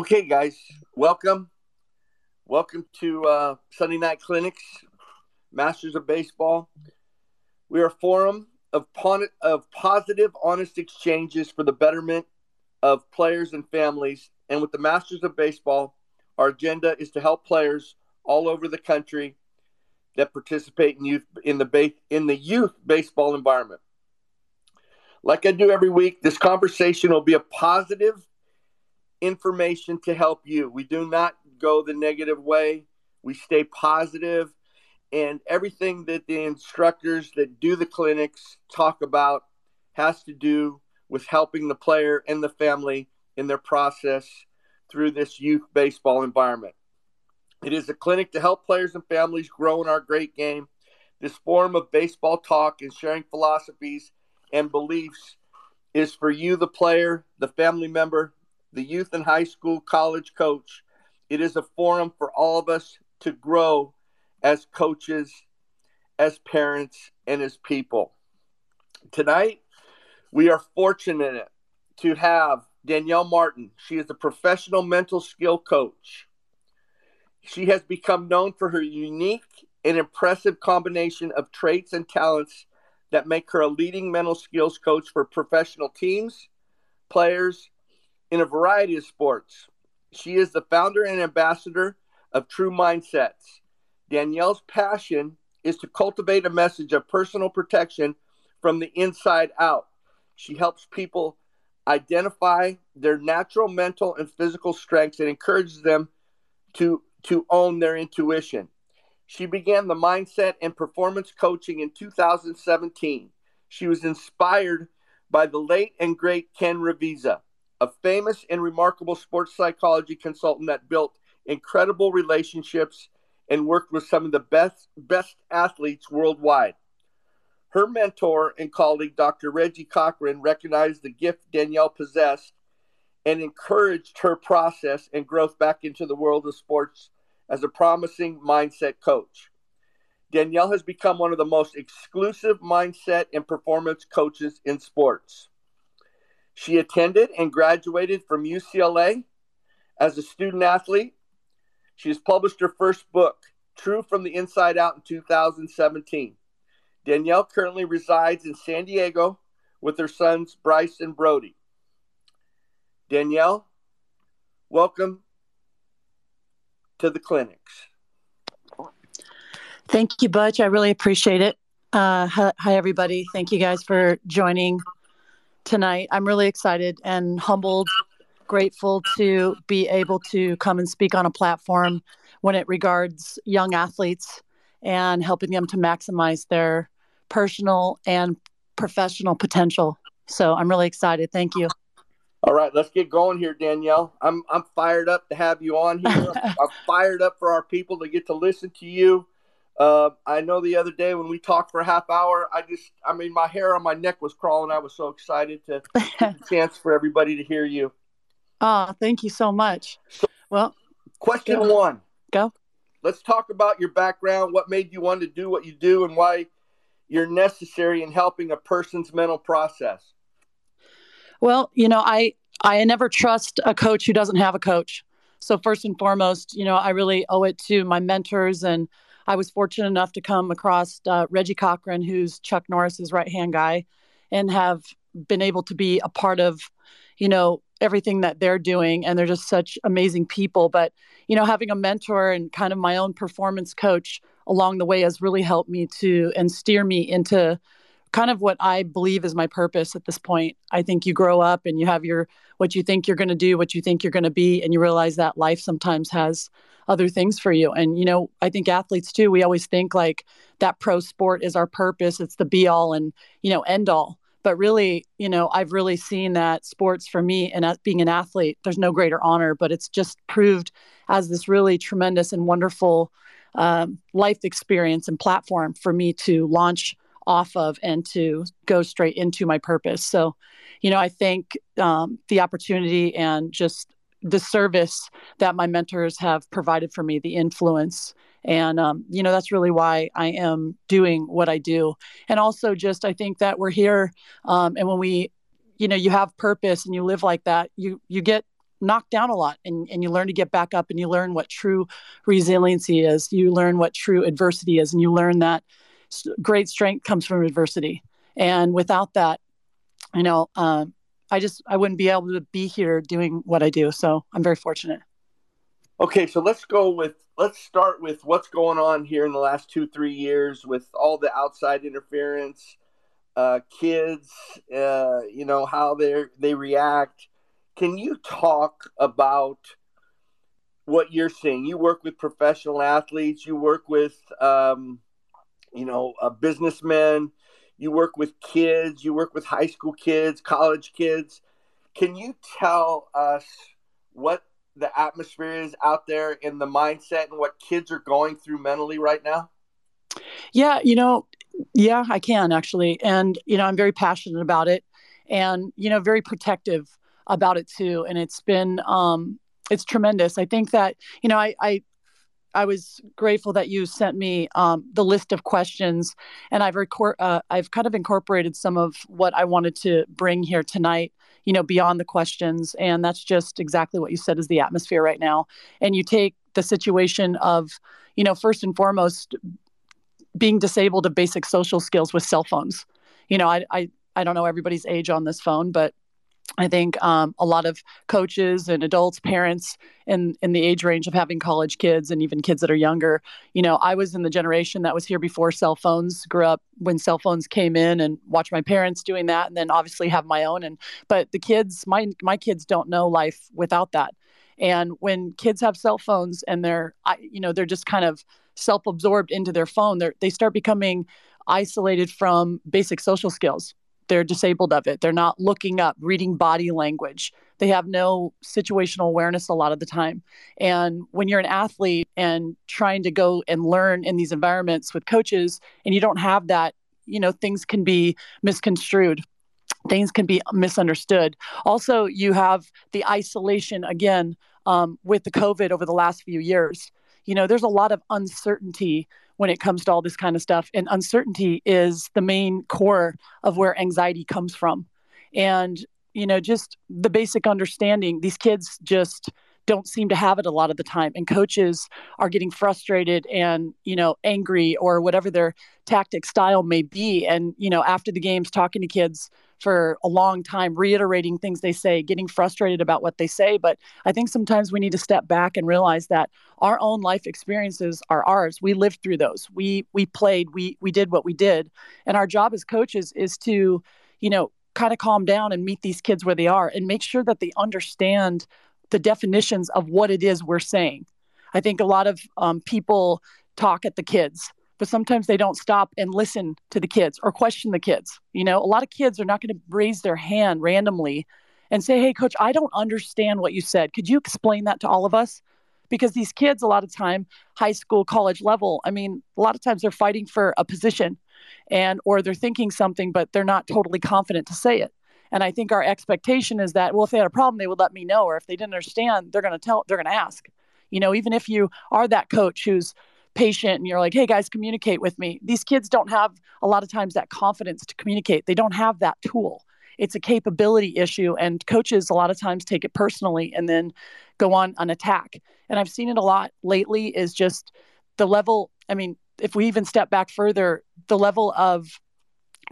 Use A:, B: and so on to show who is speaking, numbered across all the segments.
A: Okay, guys, welcome. Welcome to uh, Sunday Night Clinics, Masters of Baseball. We are a forum of, pon- of positive, honest exchanges for the betterment of players and families. And with the Masters of Baseball, our agenda is to help players all over the country that participate in youth in the ba- in the youth baseball environment. Like I do every week, this conversation will be a positive information to help you. We do not go the negative way. We stay positive and everything that the instructors that do the clinics talk about has to do with helping the player and the family in their process through this youth baseball environment. It is a clinic to help players and families grow in our great game. This form of baseball talk and sharing philosophies and beliefs is for you, the player, the family member, the youth and high school, college coach. It is a forum for all of us to grow as coaches, as parents, and as people. Tonight, we are fortunate to have Danielle Martin. She is a professional mental skill coach. She has become known for her unique and impressive combination of traits and talents that make her a leading mental skills coach for professional teams, players, in a variety of sports. She is the founder and ambassador of True Mindsets. Danielle's passion is to cultivate a message of personal protection from the inside out. She helps people identify their natural mental and physical strengths and encourages them to, to own their intuition. She began the mindset and performance coaching in 2017. She was inspired by the late and great Ken Ravizza a famous and remarkable sports psychology consultant that built incredible relationships and worked with some of the best best athletes worldwide. Her mentor and colleague, Dr. Reggie Cochran, recognized the gift Danielle possessed and encouraged her process and growth back into the world of sports as a promising mindset coach. Danielle has become one of the most exclusive mindset and performance coaches in sports. She attended and graduated from UCLA as a student athlete. She has published her first book, True from the Inside Out, in 2017. Danielle currently resides in San Diego with her sons Bryce and Brody. Danielle, welcome to the clinics.
B: Thank you, Butch. I really appreciate it. Uh, hi, hi, everybody. Thank you guys for joining tonight. I'm really excited and humbled, grateful to be able to come and speak on a platform when it regards young athletes and helping them to maximize their personal and professional potential. So I'm really excited. Thank you.
A: All right, let's get going here, Danielle. I'm I'm fired up to have you on here. I'm fired up for our people to get to listen to you. Uh, I know the other day when we talked for a half hour, I just, I mean, my hair on my neck was crawling. I was so excited to chance for everybody to hear you.
B: Oh, thank you so much. So, well,
A: question go. one.
B: Go.
A: Let's talk about your background, what made you want to do what you do, and why you're necessary in helping a person's mental process.
B: Well, you know, I I never trust a coach who doesn't have a coach. So first and foremost, you know, I really owe it to my mentors and I was fortunate enough to come across uh, Reggie Cochran, who's Chuck Norris's right hand guy, and have been able to be a part of, you know, everything that they're doing. And they're just such amazing people. But, you know, having a mentor and kind of my own performance coach along the way has really helped me to and steer me into kind of what I believe is my purpose at this point. I think you grow up and you have your what you think you're going to do, what you think you're going to be, and you realize that life sometimes has other things for you. And, you know, I think athletes too, we always think like that pro sport is our purpose, it's the be all and, you know, end all. But really, you know, I've really seen that sports for me and being an athlete, there's no greater honor, but it's just proved as this really tremendous and wonderful um, life experience and platform for me to launch off of and to go straight into my purpose. So, you know, I think um, the opportunity and just the service that my mentors have provided for me, the influence. And, um, you know, that's really why I am doing what I do. And also, just I think that we're here. Um, and when we, you know, you have purpose and you live like that, you, you get knocked down a lot and, and you learn to get back up and you learn what true resiliency is you learn what true adversity is and you learn that great strength comes from adversity. And without that you know um, i just i wouldn't be able to be here doing what i do. So i'm very fortunate.
A: Okay so let's go with let's start with what's going on here in the last two three years with all the outside interference uh, kids uh, you know how they they react. Can you talk about what you're seeing? You work with professional athletes, you work with, um, you know, a businessman, you work with kids, you work with high school kids, college kids. Can you tell us what the atmosphere is out there in the mindset and what kids are going through mentally right now?
B: Yeah, you know, yeah, I can actually. And, you know, I'm very passionate about it and, you know, very protective about it too. And it's been um, it's tremendous. I think that you know I I, I was grateful that you sent me um, the list of questions, and I've record uh, I've kind of incorporated some of what I wanted to bring here tonight. You know, beyond the questions, and that's just exactly what you said is the atmosphere right now. And you take the situation of, you know, first and foremost, being disabled of basic social skills with cell phones. You know, I I I don't know everybody's age on this phone, but I think um, a lot of coaches and adults, parents in in the age range of having college kids and even kids that are younger. You know, I was in the generation that was here before cell phones. Grew up when cell phones came in, and watched my parents doing that, and then obviously have my own. And but the kids, my my kids don't know life without that. And when kids have cell phones and they're, I, you know, they're just kind of self-absorbed into their phone, they they start becoming isolated from basic social skills they're disabled of it. They're not looking up, reading body language. They have no situational awareness a lot of the time. And when you're an athlete and trying to go and learn in these environments with coaches and you don't have that, you know, things can be misconstrued. Things can be misunderstood. Also, you have the isolation again um, with the COVID over the last few years. You know, there's a lot of uncertainty when it comes to all this kind of stuff. And uncertainty is the main core of where anxiety comes from. And, you know, just the basic understanding, these kids just don't seem to have it a lot of the time and coaches are getting frustrated and you know angry or whatever their tactic style may be and you know after the games talking to kids for a long time, reiterating things they say, getting frustrated about what they say. But I think sometimes we need to step back and realize that our own life experiences are ours. We lived through those. We we played. We we did what we did, and our job as coaches is to, you know, kind of calm down and meet these kids where they are and make sure that they understand the definitions of what it is we're saying. I think a lot of um, people talk at the kids but sometimes they don't stop and listen to the kids or question the kids. You know, a lot of kids are not going to raise their hand randomly and say, Hey, coach, I don't understand what you said. Could you explain that to all of us? Because these kids, a lot of time, high school, college level, I mean, a lot of times they're fighting for a position and or they're thinking something, but they're not totally confident to say it. And I think our expectation is that, well, if they had a problem, they would let me know, or if they didn't understand, they're going to tell, they're going to ask. You know, even if you are that coach who's patient and you're like, hey guys, communicate with me. These kids don't have a lot of times that confidence to communicate. They don't have that tool. It's a capability issue, and coaches a lot of times take it personally and then go on an attack. And I've seen it a lot lately is just the level. I mean, if we even step back further, the level of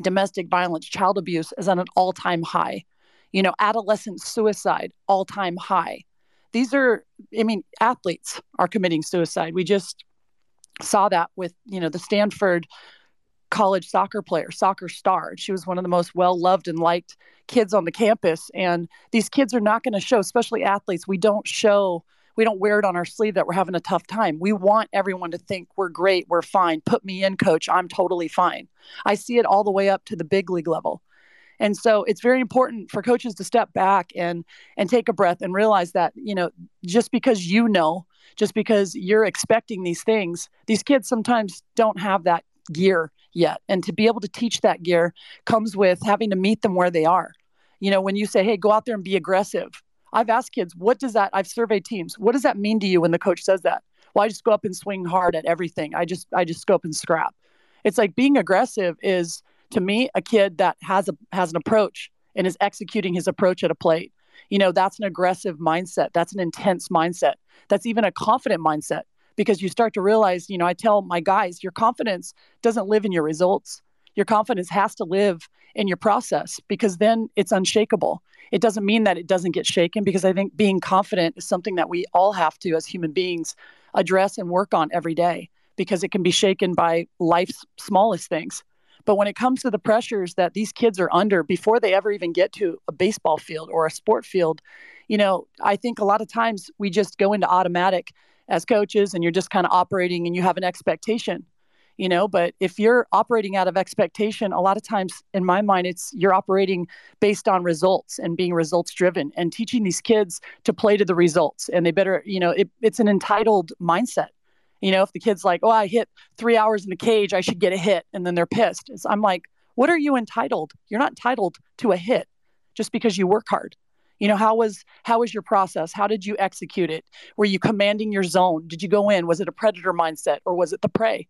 B: domestic violence, child abuse is on an all time high. You know, adolescent suicide, all time high. These are, I mean, athletes are committing suicide. We just saw that with you know the Stanford college soccer player, soccer star. She was one of the most well loved and liked kids on the campus. And these kids are not going to show, especially athletes. We don't show, we don't wear it on our sleeve that we're having a tough time. We want everyone to think we're great, we're fine. Put me in, coach. I'm totally fine. I see it all the way up to the big league level. And so it's very important for coaches to step back and and take a breath and realize that, you know, just because you know just because you're expecting these things. These kids sometimes don't have that gear yet. And to be able to teach that gear comes with having to meet them where they are. You know, when you say, hey, go out there and be aggressive, I've asked kids, what does that, I've surveyed teams, what does that mean to you when the coach says that? Well, I just go up and swing hard at everything. I just, I just go up and scrap. It's like being aggressive is to me a kid that has a has an approach and is executing his approach at a plate you know, that's an aggressive mindset. That's an intense mindset. That's even a confident mindset because you start to realize, you know, I tell my guys, your confidence doesn't live in your results. Your confidence has to live in your process because then it's unshakable. It doesn't mean that it doesn't get shaken because I think being confident is something that we all have to, as human beings, address and work on every day because it can be shaken by life's smallest things. But when it comes to the pressures that these kids are under before they ever even get to a baseball field or a sport field, you know, I think a lot of times we just go into automatic as coaches and you're just kind of operating and you have an expectation you know but if you're operating out of expectation a lot of times in my mind it's you're operating based on results and being results driven and teaching these kids to play to the results. And they better you know it, it's an entitled mindset. You know if the kid's like oh i hit three hours in the cage i should get a hit and then they're pissed. It's, i'm like what are you entitled? You're not entitled to a hit just because you work hard. You know how was how was your process? How did you execute it? Were you commanding your zone? Did you go in? Was it a predator mindset or was it the prey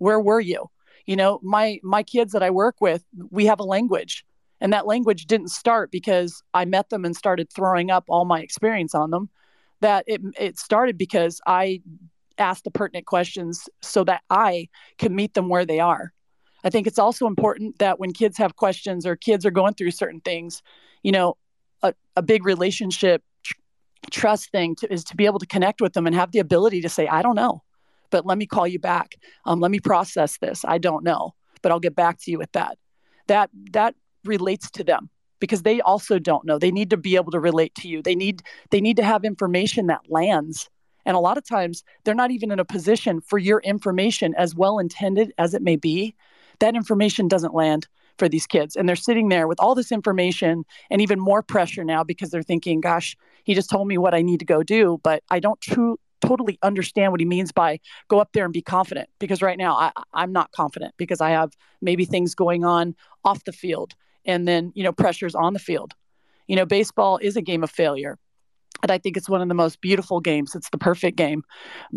B: where were you? You know my my kids that i work with we have a language and that language didn't start because i met them and started throwing up all my experience on them. That it it started because i asked the pertinent questions so that i can meet them where they are. I think it's also important that when kids have questions or kids are going through certain things you know a, a big relationship tr- trust thing to, is to be able to connect with them and have the ability to say i don't know but let me call you back. Um, let me process this. I don't know, but I'll get back to you with that. That that relates to them because they also don't know. They need to be able to relate to you. They need they need to have information that lands. And a lot of times they're not even in a position for your information as well intended as it may be. That information doesn't land for these kids. And they're sitting there with all this information and even more pressure now because they're thinking, gosh, he just told me what I need to go do, but I don't true totally understand what he means by go up there and be confident because right now I, i'm not confident because i have maybe things going on off the field and then you know pressures on the field. You know baseball is a game of failure and i think it's one of the most beautiful games. It's the perfect game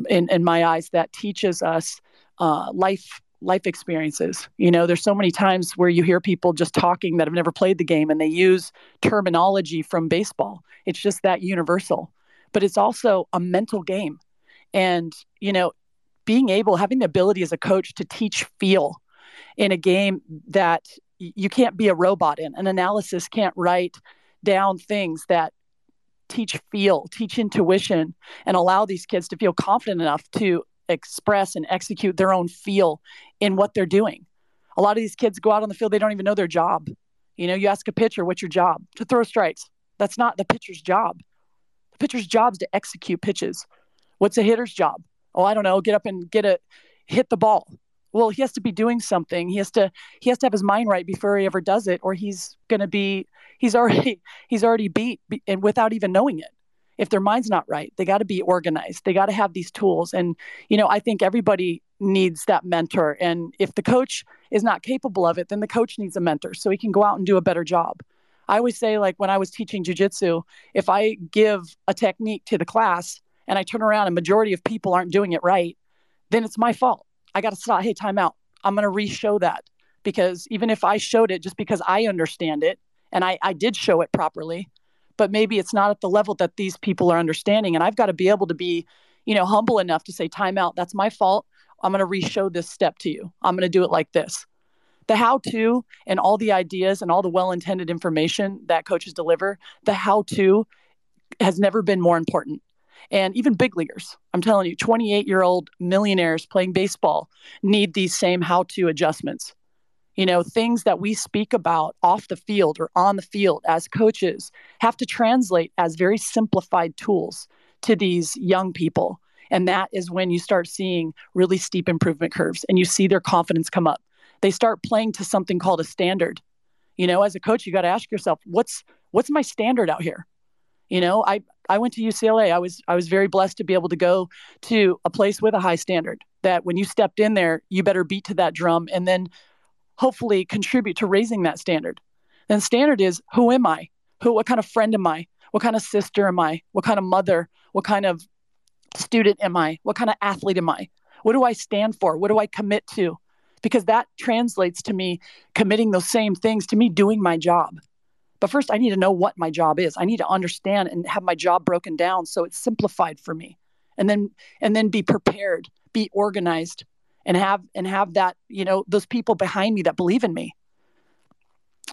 B: in, in my eyes that teaches us uh, life life experiences. You know there's so many times where you hear people just talking that have never played the game and they use terminology from baseball. It's just that universal but it's also a mental game. And, you know, being able, having the ability as a coach to teach feel in a game that you can't be a robot in. An analysis can't write down things that teach feel, teach intuition, and allow these kids to feel confident enough to express and execute their own feel in what they're doing. A lot of these kids go out on the field, they don't even know their job. You know, you ask a pitcher, what's your job? To throw strikes. That's not the pitcher's job. Pitcher's job is to execute pitches. What's a hitter's job? Oh, I don't know. Get up and get a hit the ball. Well, he has to be doing something. He has to he has to have his mind right before he ever does it, or he's to be he's already he's already beat and without even knowing it. If their mind's not right, they got to be organized. They got to have these tools. And you know, I think everybody needs that mentor. And if the coach is not capable of it, then the coach needs a mentor so he can go out and do a better job. I always say, like when I was teaching jujitsu, if I give a technique to the class and I turn around and majority of people aren't doing it right, then it's my fault. I got to stop. Hey, time out. I'm going to re-show that because even if I showed it just because I understand it and I, I did show it properly, but maybe it's not at the level that these people are understanding. And I've got to be able to be, you know, humble enough to say, time out. That's my fault. I'm going to re-show this step to you. I'm going to do it like this the how to and all the ideas and all the well intended information that coaches deliver, the how to has never been more important. And even big leaguers, I'm telling you, 28 year old millionaires playing baseball need these same how to adjustments. You know, things that we speak about off the field or on the field as coaches have to translate as very simplified tools to these young people. And that is when you start seeing really steep improvement curves and you see their confidence come up they start playing to something called a standard. You know, as a coach, you got to ask yourself, what's what's my standard out here? You know, I I went to UCLA. I was I was very blessed to be able to go to a place with a high standard. That when you stepped in there, you better beat to that drum and then hopefully contribute to raising that standard. And standard is who am I? Who what kind of friend am I? What kind of sister am I? What kind of mother? What kind of student am I? What kind of athlete am I? What do I stand for? What do I commit to? Because that translates to me committing those same things to me doing my job But first, I need to know what my job is. I need to understand and have my job broken down so it's simplified for me. And then and then be prepared, be organized, and have and have that, you know, those people behind me that believe in me.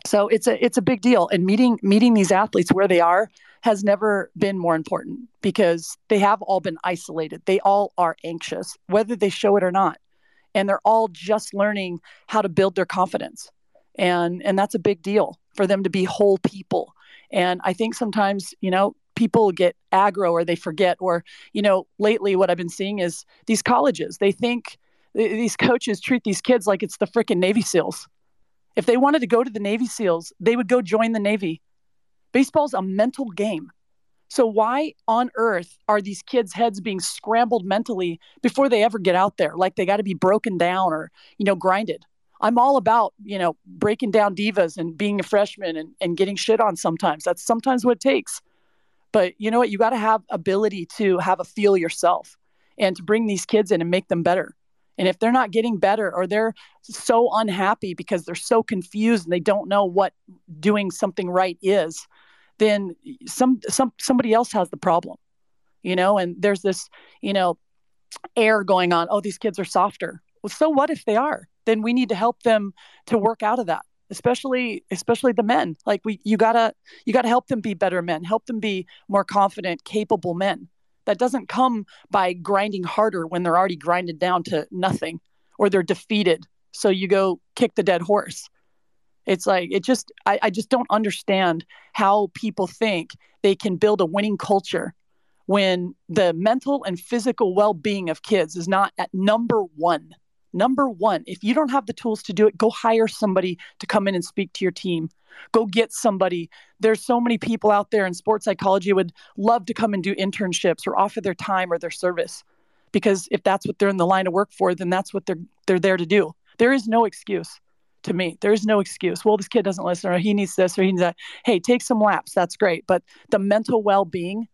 B: So it's a it's a big deal. And meeting meeting these athletes where they are has never been more important because they have all been isolated. They all are anxious, whether they show it or not. And they're all just learning how to build their confidence. And and that's a big deal for them to be whole people. And I think sometimes, you know, people get aggro or they forget or, you know, lately what I've been seeing is these colleges, they think these coaches treat these kids like it's the freaking Navy SEALs. If they wanted to go to the Navy SEALs, they would go join the Navy. Baseball's a mental game. So why on earth are these kids' heads being scrambled mentally before they ever get out there? Like they got to be broken down or, you know, grinded. I'm all about, you know, breaking down divas and being a freshman and, and getting shit on sometimes. That's sometimes what it takes. But you know what? You got to have ability to have a feel yourself and to bring these kids in and make them better. And if they're not getting better or they're so unhappy because they're so confused and they don't know what doing something right is, then some some somebody else has the problem. You know, and there's this, you know, air going on. Oh, these kids are softer. Well, so what if they are? Then we need to help them to work out of that especially especially the men like we you gotta you gotta help them be better men help them be more confident capable men that doesn't come by grinding harder when they're already grinded down to nothing or they're defeated. So you go kick the dead horse. It's like, it just, I, I just don't understand how people think they can build a winning culture when the mental and physical well being of kids is not at number one. Number one, if you don't have the tools to do it, go hire somebody to come in and speak to your team. Go get somebody. There's so many people out there in sports psychology would love to come and do internships or offer their time or their service. Because if that's what they're in the line of work for, then that's what they're they're there to do. There is no excuse to me. There is no excuse. Well, this kid doesn't listen, or he needs this, or he needs that. Hey, take some laps. That's great. But the mental well being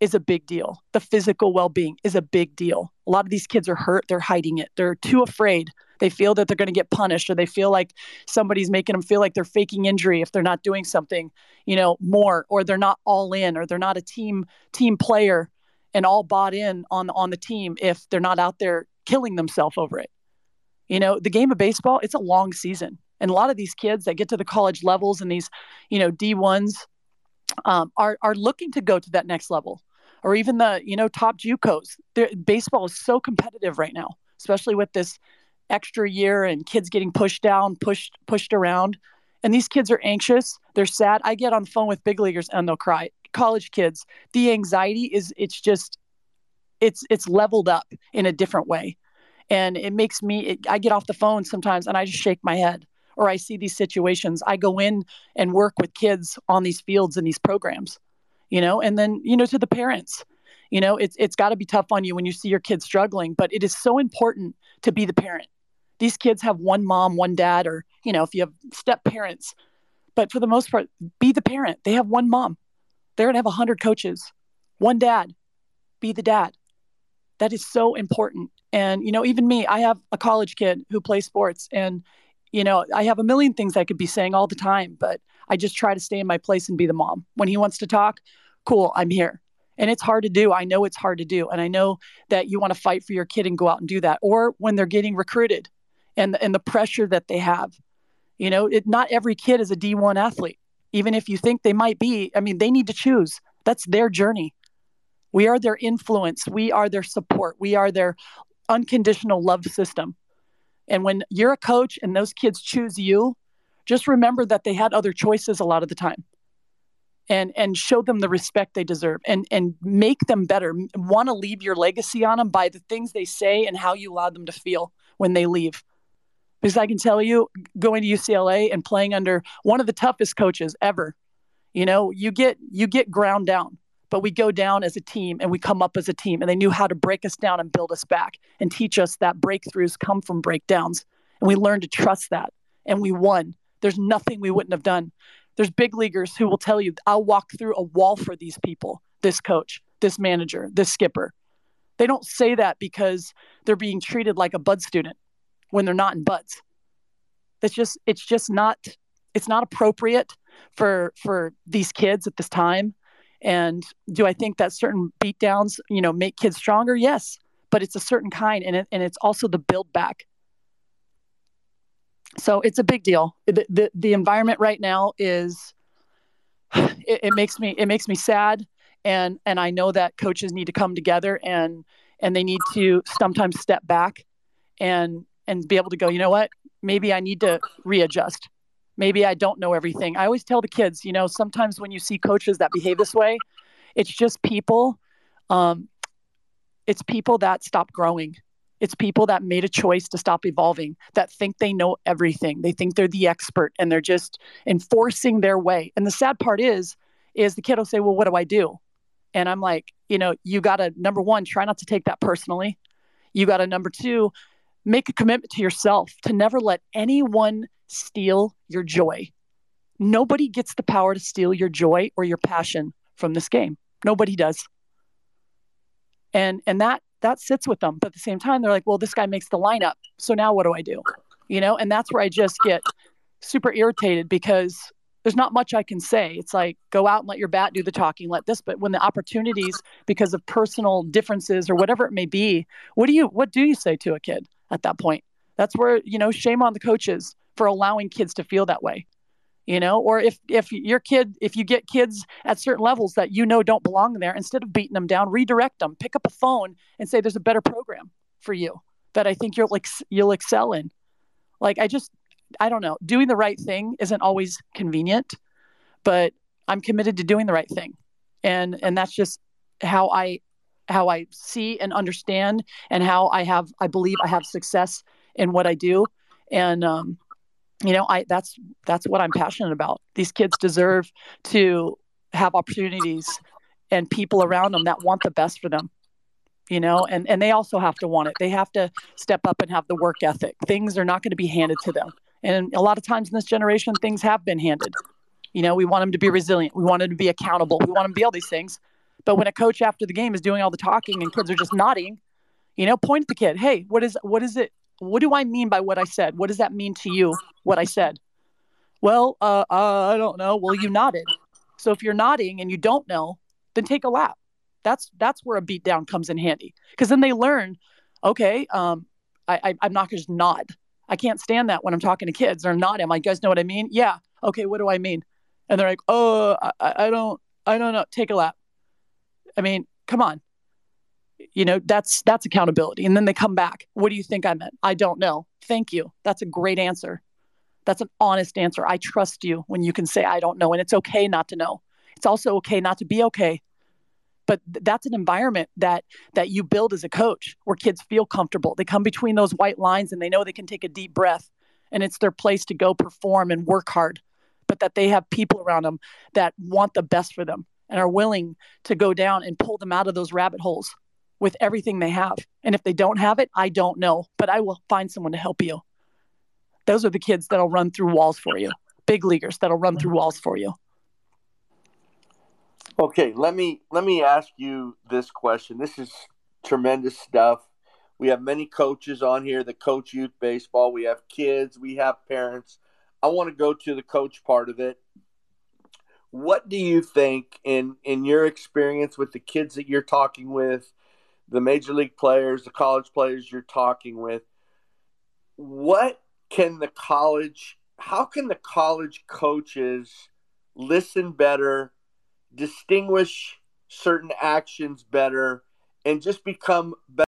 B: is a big deal. The physical well being is a big deal. A lot of these kids are hurt. They're hiding it. They're too afraid. They feel that they're going to get punished, or they feel like somebody's making them feel like they're faking injury if they're not doing something, you know, more, or they're not all in, or they're not a team team player and all bought in on on the team if they're not out there killing themselves over it. You know, the game of baseball, it's a long season. And a lot of these kids that get to the college levels and these, you know, D1s um, are, are looking to go to that next level or even the you know top JUCOs. baseball is so competitive right now, especially with this extra year and kids getting pushed down, pushed pushed around. And these kids are anxious. They're sad. I get on the phone with big leaguers and they'll cry. College kids, the anxiety is it's just it's it's leveled up in a different way. And it makes me it, I get off the phone sometimes and I just shake my head or I see these situations. I go in and work with kids on these fields and these programs you know and then you know to the parents you know it's it's got to be tough on you when you see your kids struggling but it is so important to be the parent. These kids have one mom one dad or you know if you have step parents but for the most part be the parent. They have one mom. They're going to have 100 coaches. One dad be the dad that is so important and you know even me i have a college kid who plays sports and you know i have a million things i could be saying all the time but I just try to stay in my place and be the mom. When he wants to talk, cool, I'm here. And it's hard to do. I know it's hard to do. And I know that you want to fight for your kid and go out and do that. Or when they're getting recruited and, and the pressure that they have. You know, it, not every kid is a D1 athlete. Even if you think they might be, I mean, they need to choose. That's their journey. We are their influence. We are their support. We are their unconditional love system. And when you're a coach and those kids choose you, just remember that they had other choices a lot of the time and and show them the respect they deserve and and make them better want to leave your legacy on them by the things they say and how you allow them to feel when they leave because i can tell you going to ucla and playing under one of the toughest coaches ever you know you get you get ground down but we go down as a team and we come up as a team and they knew how to break us down and build us back and teach us that breakthroughs come from breakdowns and we learned to trust that and we won there's nothing we wouldn't have done. There's big leaguers who will tell you, I'll walk through a wall for these people, this coach, this manager, this skipper. They don't say that because they're being treated like a bud student when they're not in BUD/S. That's just it's just not it's not appropriate for for these kids at this time. And do I think that certain beatdowns, you know, make kids stronger? Yes, but it's a certain kind, and it, and it's also the build back. So it's a big deal. The the, the environment right now is it, it makes me it makes me sad, and and I know that coaches need to come together and and they need to sometimes step back and and be able to go. You know what? Maybe I need to readjust maybe I don't know everything. I always tell the kids, you know, sometimes when you see coaches that behave this way, it's just people. Um, it's people that stop growing. It's people that made a choice to stop evolving, that think they know everything. They think they're the expert and they're just enforcing their way. And the sad part is, is the kid will say, Well, what do I do? And I'm like, you know, you gotta number one, try not to take that personally. You gotta number two, make a commitment to yourself to never let anyone steal your joy. Nobody gets the power to steal your joy or your passion from this game. Nobody does. And and that that sits with them. But at the same time, they're like, well, this guy makes the lineup. So now what do I do? You know, and that's where I just get super irritated because there's not much I can say. It's like go out and let your bat do the talking, let this, but when the opportunities because of personal differences or whatever it may be, what do you what do you say to a kid at that point? That's where, you know, shame on the coaches for allowing kids to feel that way you know? Or if if your kid if you get kids at certain levels that you know don't belong there instead of beating them down redirect them pick up a phone and say there's a better program for you that i think you'll like you'll excel in. Like i just i don't know. Doing the right thing isn't always convenient but i'm committed to doing the right thing. And and that's just how i how i see and understand and how i have i believe i have success in what i do. And um you know i that's that's what i'm passionate about. These kids deserve to have opportunities and people around them that want the best for them you know and and they also have to want it. They have to step up and have the work ethic. Things are not going to be handed to them. And a lot of times in this generation things have been handed. You know we want them to be resilient. We want them to be accountable. We want them to be all these things but when a coach after the game is doing all the talking and kids are just nodding you know point at the kid hey what is what is it what do I mean by what I said? What does that mean to you, what I said? Well, uh, uh, I don't know. Well, you nodded. So if you're nodding and you don't know, then take a lap. That's that's where a beat down comes in handy because then they learn, okay, um, I, I, I'm not going to just nod. I can't stand that when I'm talking to kids. They're nodding. I'm like, guys know what I mean? Yeah. Okay. What do I mean? And they're like, oh, I, I don't, I don't know. Take a lap. I mean, come on. You know that's that's accountability. And then they come back. What do you think i meant? I don't know. Thank you. That's a great answer. That's an honest answer. I trust you when you can say i don't know. And it's okay not to know. It's also okay not to be okay. But th- that's an environment that that you build as a coach where kids feel comfortable. They come between those white lines and they know they can take a deep breath and it's their place to go perform and work hard but that they have people around them that want the best for them and are willing to go down and pull them out of those rabbit holes with everything they have. And if they don't have it, I don't know, but I will find someone to help you. Those are the kids that'll run through walls for you, big leaguers that'll run through walls for you.
A: Okay, let me let me ask you this question. This is tremendous stuff. We have many coaches on here that coach youth baseball. We have kids, we have parents. I want to go to the coach part of it. What do you think in in your experience with the kids that you're talking with the major league players, the college players you're talking with, what can the college, how can the college coaches listen better, distinguish certain actions better, and just become better?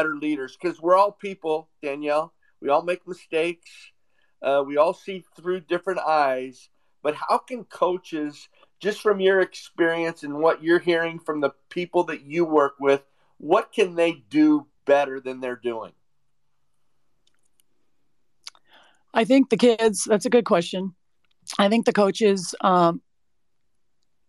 A: Better leaders because we're all people, Danielle. We all make mistakes. Uh, we all see through different eyes. But how can coaches, just from your experience and what you're hearing from the people that you work with, what can they do better than they're doing?
B: I think the kids, that's a good question. I think the coaches um,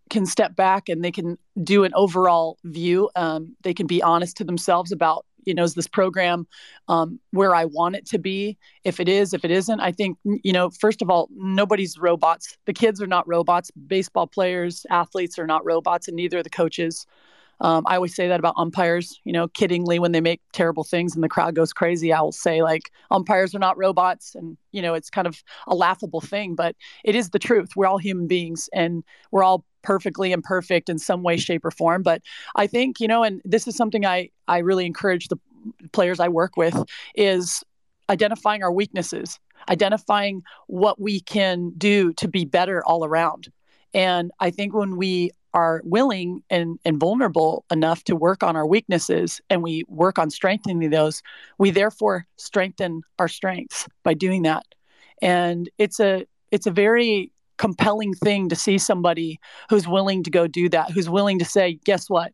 B: can step back and they can do an overall view. Um, they can be honest to themselves about, you know, is this program um, where I want it to be? If it is, if it isn't, I think, you know, first of all, nobody's robots. The kids are not robots. Baseball players, athletes are not robots, and neither are the coaches. Um, I always say that about umpires, you know, kiddingly when they make terrible things and the crowd goes crazy. I will say like umpires are not robots, and you know, it's kind of a laughable thing, but it is the truth. We're all human beings, and we're all perfectly imperfect in some way, shape, or form. But I think you know, and this is something I I really encourage the players I work with is identifying our weaknesses, identifying what we can do to be better all around. And I think when we are willing and, and vulnerable enough to work on our weaknesses and we work on strengthening those, we therefore strengthen our strengths by doing that. And it's a it's a very compelling thing to see somebody who's willing to go do that, who's willing to say, guess what?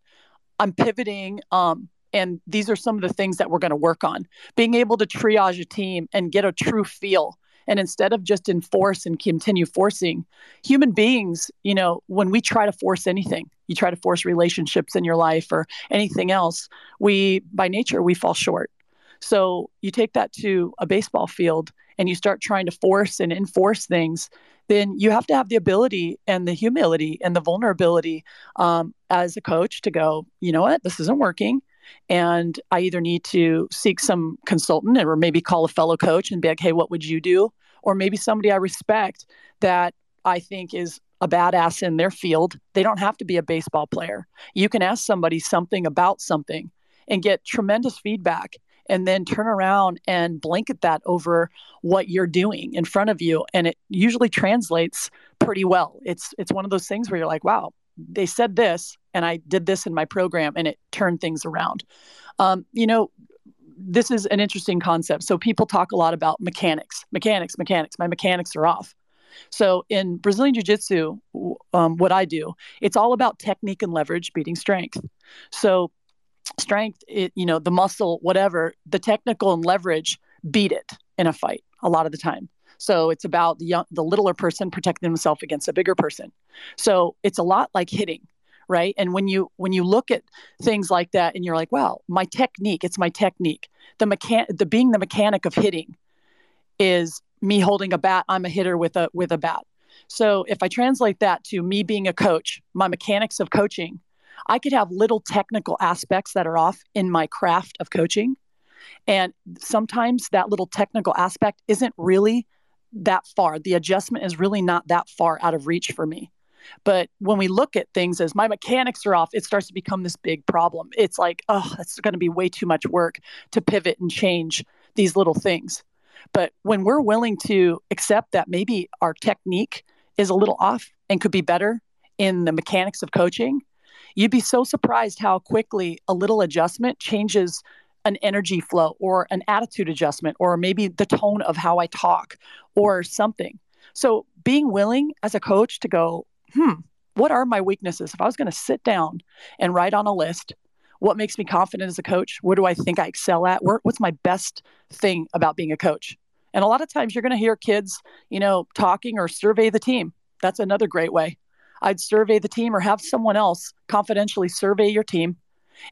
B: I'm pivoting. Um, and these are some of the things that we're going to work on. Being able to triage a team and get a true feel and instead of just enforce and continue forcing, human beings, you know, when we try to force anything, you try to force relationships in your life or anything else, we, by nature, we fall short. So you take that to a baseball field and you start trying to force and enforce things, then you have to have the ability and the humility and the vulnerability um, as a coach to go, you know what, this isn't working. And I either need to seek some consultant or maybe call a fellow coach and be like, hey, what would you do? Or maybe somebody I respect that I think is a badass in their field. They don't have to be a baseball player. You can ask somebody something about something and get tremendous feedback and then turn around and blanket that over what you're doing in front of you and it usually translates pretty well. It's it's one of those things where you're like, wow, they said this and I did this in my program and it turned things around. Um, you know, this is an interesting concept. So people talk a lot about mechanics, mechanics, mechanics. My mechanics are off. So in Brazilian Jiu Jitsu, um, what I do, it's all about technique and leverage beating strength. So strength, it, you know, the muscle, whatever, the technical and leverage beat it in a fight a lot of the time. So it's about the young, the littler person protecting himself against a bigger person. So it's a lot like hitting, right? And when you when you look at things like that, and you're like, wow, my technique, it's my technique. The mechan, the being the mechanic of hitting, is me holding a bat. I'm a hitter with a with a bat. So if I translate that to me being a coach, my mechanics of coaching, I could have little technical aspects that are off in my craft of coaching. And sometimes that little technical aspect isn't really that far. The adjustment is really not that far out of reach for me. But when we look at things as my mechanics are off, it starts to become this big problem. It's like, oh, it's going to be way too much work to pivot and change these little things. But when we're willing to accept that maybe our technique is a little off and could be better in the mechanics of coaching, you'd be so surprised how quickly a little adjustment changes an energy flow or an attitude adjustment or maybe the tone of how I talk or something. So being willing as a coach to go, hmm, what are my weaknesses? If I was going to sit down and write on a list, what makes me confident as a coach? Where do I think I excel at? What's my best thing about being a coach? And a lot of times you're going to hear kids, you know, talking or survey the team. That's another great way. I'd survey the team or have someone else confidentially survey your team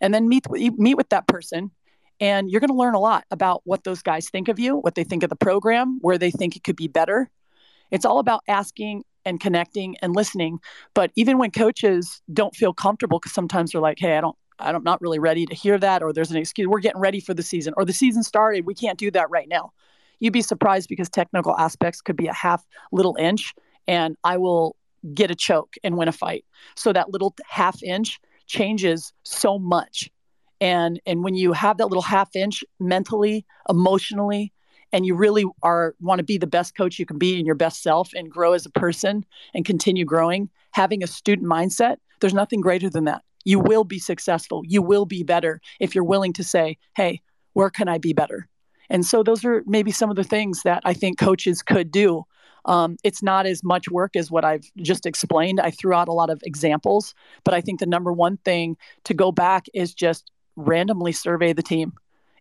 B: and then meet meet with that person and you're going to learn a lot about what those guys think of you, what they think of the program, where they think it could be better. It's all about asking and connecting and listening. But even when coaches don't feel comfortable, because sometimes they're like, hey, I don't, I'm not really ready to hear that, or there's an excuse, we're getting ready for the season, or the season started, we can't do that right now. You'd be surprised because technical aspects could be a half little inch, and I will get a choke and win a fight. So that little half inch changes so much and and when you have that little half inch mentally emotionally and you really are want to be the best coach you can be in your best self and grow as a person and continue growing having a student mindset there's nothing greater than that you will be successful you will be better if you're willing to say hey Where can I be better? And so those are maybe some of the things that I think coaches could do. Um, it's not as much work as what I've just explained. I threw out a lot of examples, but I think the number one thing to go back is just randomly survey the team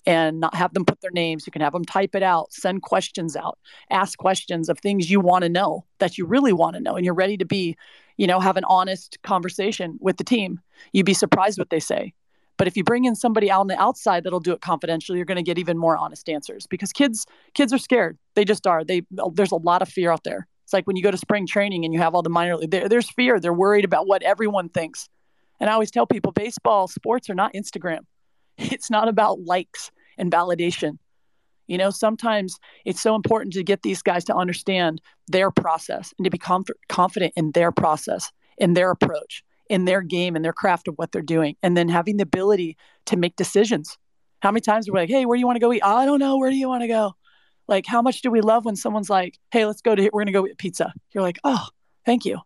B: and not have them put their names. You can have them type it out, send questions out, ask questions of things you want to know that you really want to know, and you're ready to be, you know, have an honest conversation with the team. You'd be surprised what they say. But if you bring in somebody out on the outside that'll do it confidentially, you're going to get even more honest answers because kids kids are scared. They just are. They there's a lot of fear out there. It's like when you go to spring training and you have all the minor there, there's fear. They're worried about what everyone thinks. And I always tell people baseball, sports are not Instagram. It's not about likes and validation. You know, sometimes it's so important to get these guys to understand their process and to be conf- confident in their process, in their approach, in their game, and their craft of what they're doing, and then having the ability to make decisions. How many times are we like, hey, where do you want to go eat? I don't know. Where do you want to go? Like, how much do we love when someone's like, hey, let's go to, we're going to go eat pizza. You're like, oh, thank you.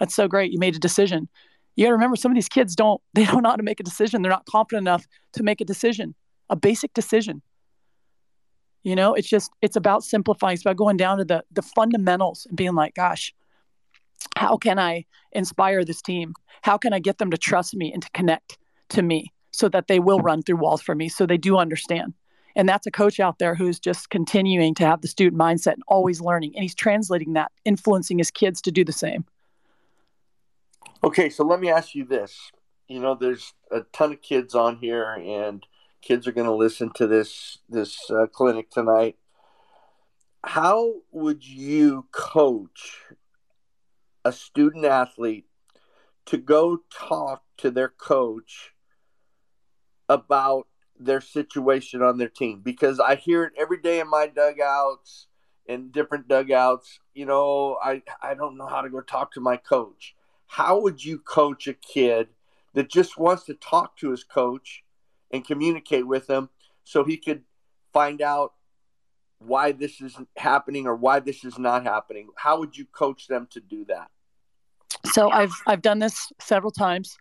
B: That's so great. You made a decision you got to remember some of these kids don't they don't know how to make a decision they're not confident enough to make a decision a basic decision you know it's just it's about simplifying it's about going down to the the fundamentals and being like gosh how can i inspire this team how can i get them to trust me and to connect to me so that they will run through walls for me so they do understand and that's a coach out there who's just continuing to have the student mindset and always learning and he's translating that influencing his kids to do the same
A: Okay, so let me ask you this. You know, there's a ton of kids on here, and kids are going to listen to this this uh, clinic tonight. How would you coach a student athlete to go talk to their coach about their situation on their team? Because I hear it every day in my dugouts, and different dugouts. You know, I I don't know how to go talk to my coach how would you coach a kid that just wants to talk to his coach and communicate with him so he could find out why this is happening or why this is not happening. How would you coach them to do that?
B: So i've i've done this several times.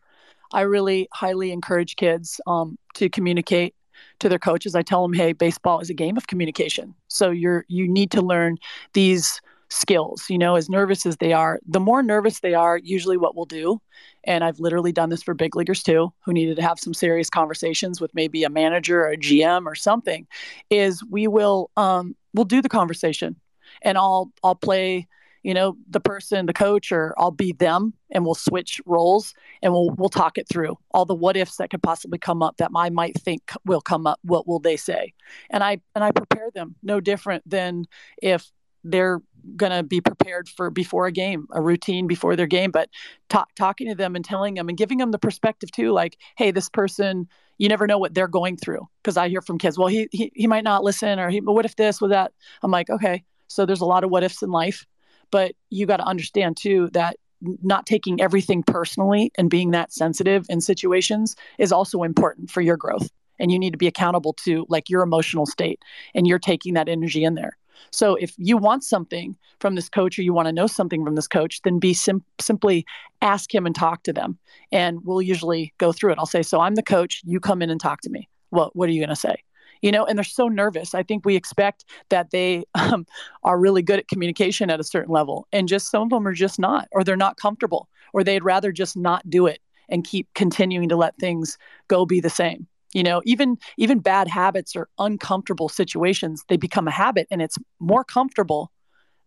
B: I really highly encourage kids um, to communicate to their coaches. I tell them hey baseball is a game of communication. So you're you need to learn these skills you know as nervous as they are the more nervous they are usually what we'll do and i've literally done this for big leaguers too who needed to have some serious conversations with maybe a manager or a gm or something is we will um, we'll do the conversation and i'll i'll play you know the person the coach or i'll be them and we'll switch roles and we'll we'll talk it through all the what ifs that could possibly come up that i might think will come up what will they say and i and i prepare them no different than if they're going to be prepared for before a game, a routine before their game, but talk, talking to them and telling them and giving them the perspective too, like, hey, this person, you never know what they're going through. Because I hear from kids, well, he, he he might not listen, or he, what if this, what that? I'm like, okay, so there's a lot of what ifs in life, but you got to understand too that not taking everything personally and being that sensitive in situations is also important for your growth and you need to be accountable to like your emotional state and you're taking that energy in there so if you want something from this coach or you want to know something from this coach, then be sim- simply ask him and talk to them. And we'll usually go through it. I'll say, So I'm the coach, you come in and talk to me. Well, what are you going to say? You know, and they're so nervous. I think we expect that they um, are really good at communication at a certain level. And just some of them are just not, or they're not comfortable, or they'd rather just not do it and keep continuing to let things go be the same you know even even bad habits or uncomfortable situations they become a habit and it's more comfortable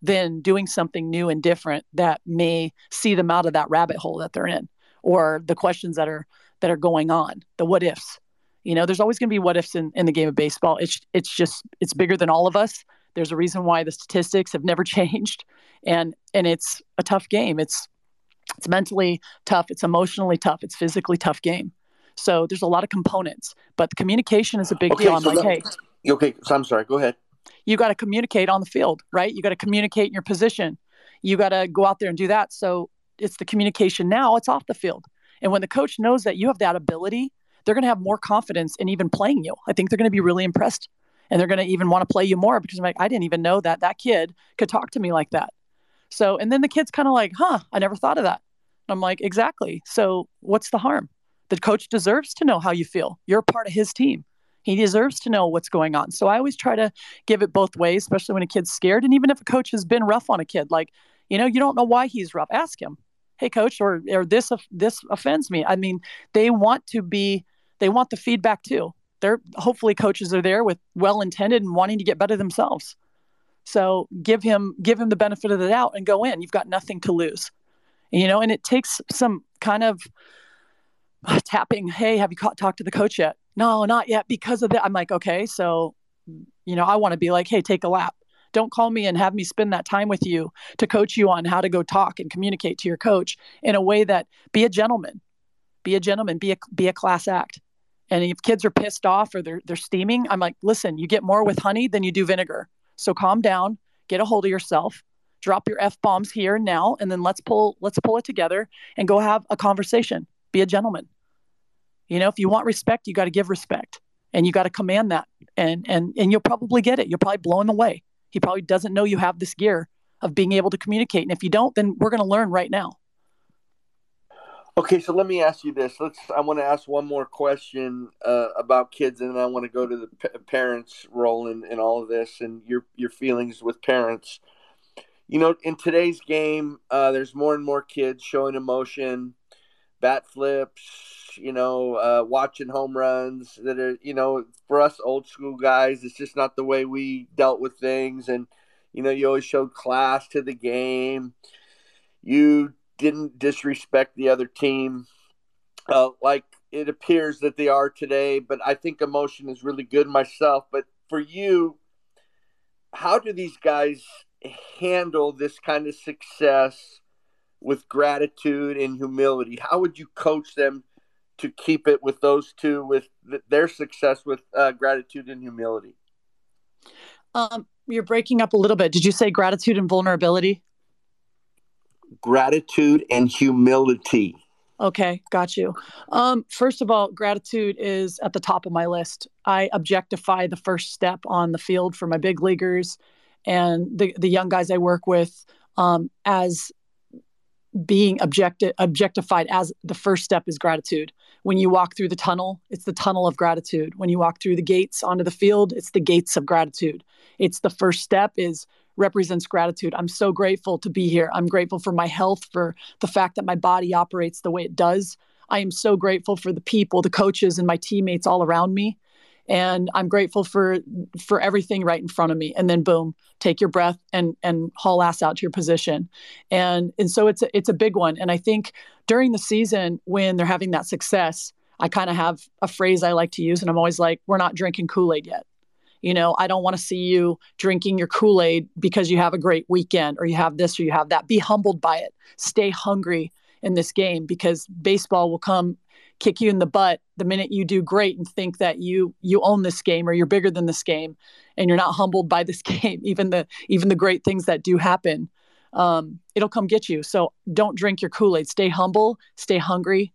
B: than doing something new and different that may see them out of that rabbit hole that they're in or the questions that are that are going on the what ifs. You know there's always going to be what ifs in, in the game of baseball. It's it's just it's bigger than all of us. There's a reason why the statistics have never changed and and it's a tough game. It's it's mentally tough. It's emotionally tough. It's physically tough game so there's a lot of components, but the communication is a big okay, deal. I'm so like,
A: hey, okay, so I'm sorry. Go ahead.
B: You got to communicate on the field, right? You got to communicate in your position. You got to go out there and do that. So it's the communication now. It's off the field, and when the coach knows that you have that ability, they're going to have more confidence in even playing you. I think they're going to be really impressed, and they're going to even want to play you more because I'm like, I didn't even know that that kid could talk to me like that. So, and then the kid's kind of like, huh, I never thought of that. I'm like, exactly. So, what's the harm? The coach deserves to know how you feel. You're part of his team. He deserves to know what's going on. So I always try to give it both ways, especially when a kid's scared. And even if a coach has been rough on a kid, like, you know, you don't know why he's rough. Ask him, hey, coach, or, or this, this offends me. I mean, they want to be, they want the feedback too. They're hopefully coaches are there with well intended and wanting to get better themselves. So give him, give him the benefit of the doubt and go in. You've got nothing to lose, you know, and it takes some kind of, Uh, tapping, hey, have you talked to the coach yet? No, not yet because of that. I'm like, okay, so, you know, I want to be like, hey, take a lap. Don't call me and have me spend that time with you to coach you on how to go talk and communicate to your coach in a way that be a gentleman, be a gentleman, be a, be a class act. And if kids are pissed off or they're, they're steaming, I'm like, listen, you get more with honey than you do vinegar. So calm down, get a hold of yourself, drop your F bombs here and now, and then let's pull, let's pull it together and go have a conversation. Be a gentleman. You know, if you want respect, you got to give respect and you got to command that and and and you'll probably get it. You'll probably blow him away. He probably doesn't know you have this gear of being able to communicate. And if you don't, then we're going to learn right now.
A: Okay, so let me ask you this. Let's. I want to ask one more question uh, about kids, and then I want to go to the p- parents' role in, in all of this and your your feelings with parents. You know, in today's game, uh, there's more and more kids showing emotion, bat flips, you know, uh, watching home runs that are, you know, for us old school guys, it's just not the way we dealt with things. And, you know, you always showed class to the game. You didn't disrespect the other team uh, like it appears that they are today. But I think emotion is really good myself. But for you, how do these guys handle this kind of success with gratitude and humility? How would you coach them to keep it with those two with th- their success with uh, gratitude and humility?
B: Um, you're breaking up a little bit. Did you say gratitude and vulnerability?
A: Gratitude and humility.
B: Okay, got you. Um, first of all, gratitude is at the top of my list. I objectify the first step on the field for my big leaguers and the, the young guys I work with um, as being objecti- objectified as the first step is gratitude. When you walk through the tunnel, it's the tunnel of gratitude. When you walk through the gates onto the field, it's the gates of gratitude. It's the first step is represents gratitude. I'm so grateful to be here. I'm grateful for my health, for the fact that my body operates the way it does. I am so grateful for the people, the coaches and my teammates all around me and i'm grateful for for everything right in front of me. And then boom take your breath and and haul ass out to your position. And and so it's a, it's a big one. And i think during the season when they're having that success i kind of have a phrase i like to use and i'm always like we're not drinking kool-aid yet. You know i don't want to see you drinking your kool-aid because you have a great weekend or you have this or you have that. Be humbled by it. Stay hungry in this game because baseball will come kick you in the butt the minute you do great and think that you you own this game or you're bigger than this game and you're not humbled by this game even the even the great things that do happen um, it'll come get you. So don't drink your kool-aid. Stay humble stay hungry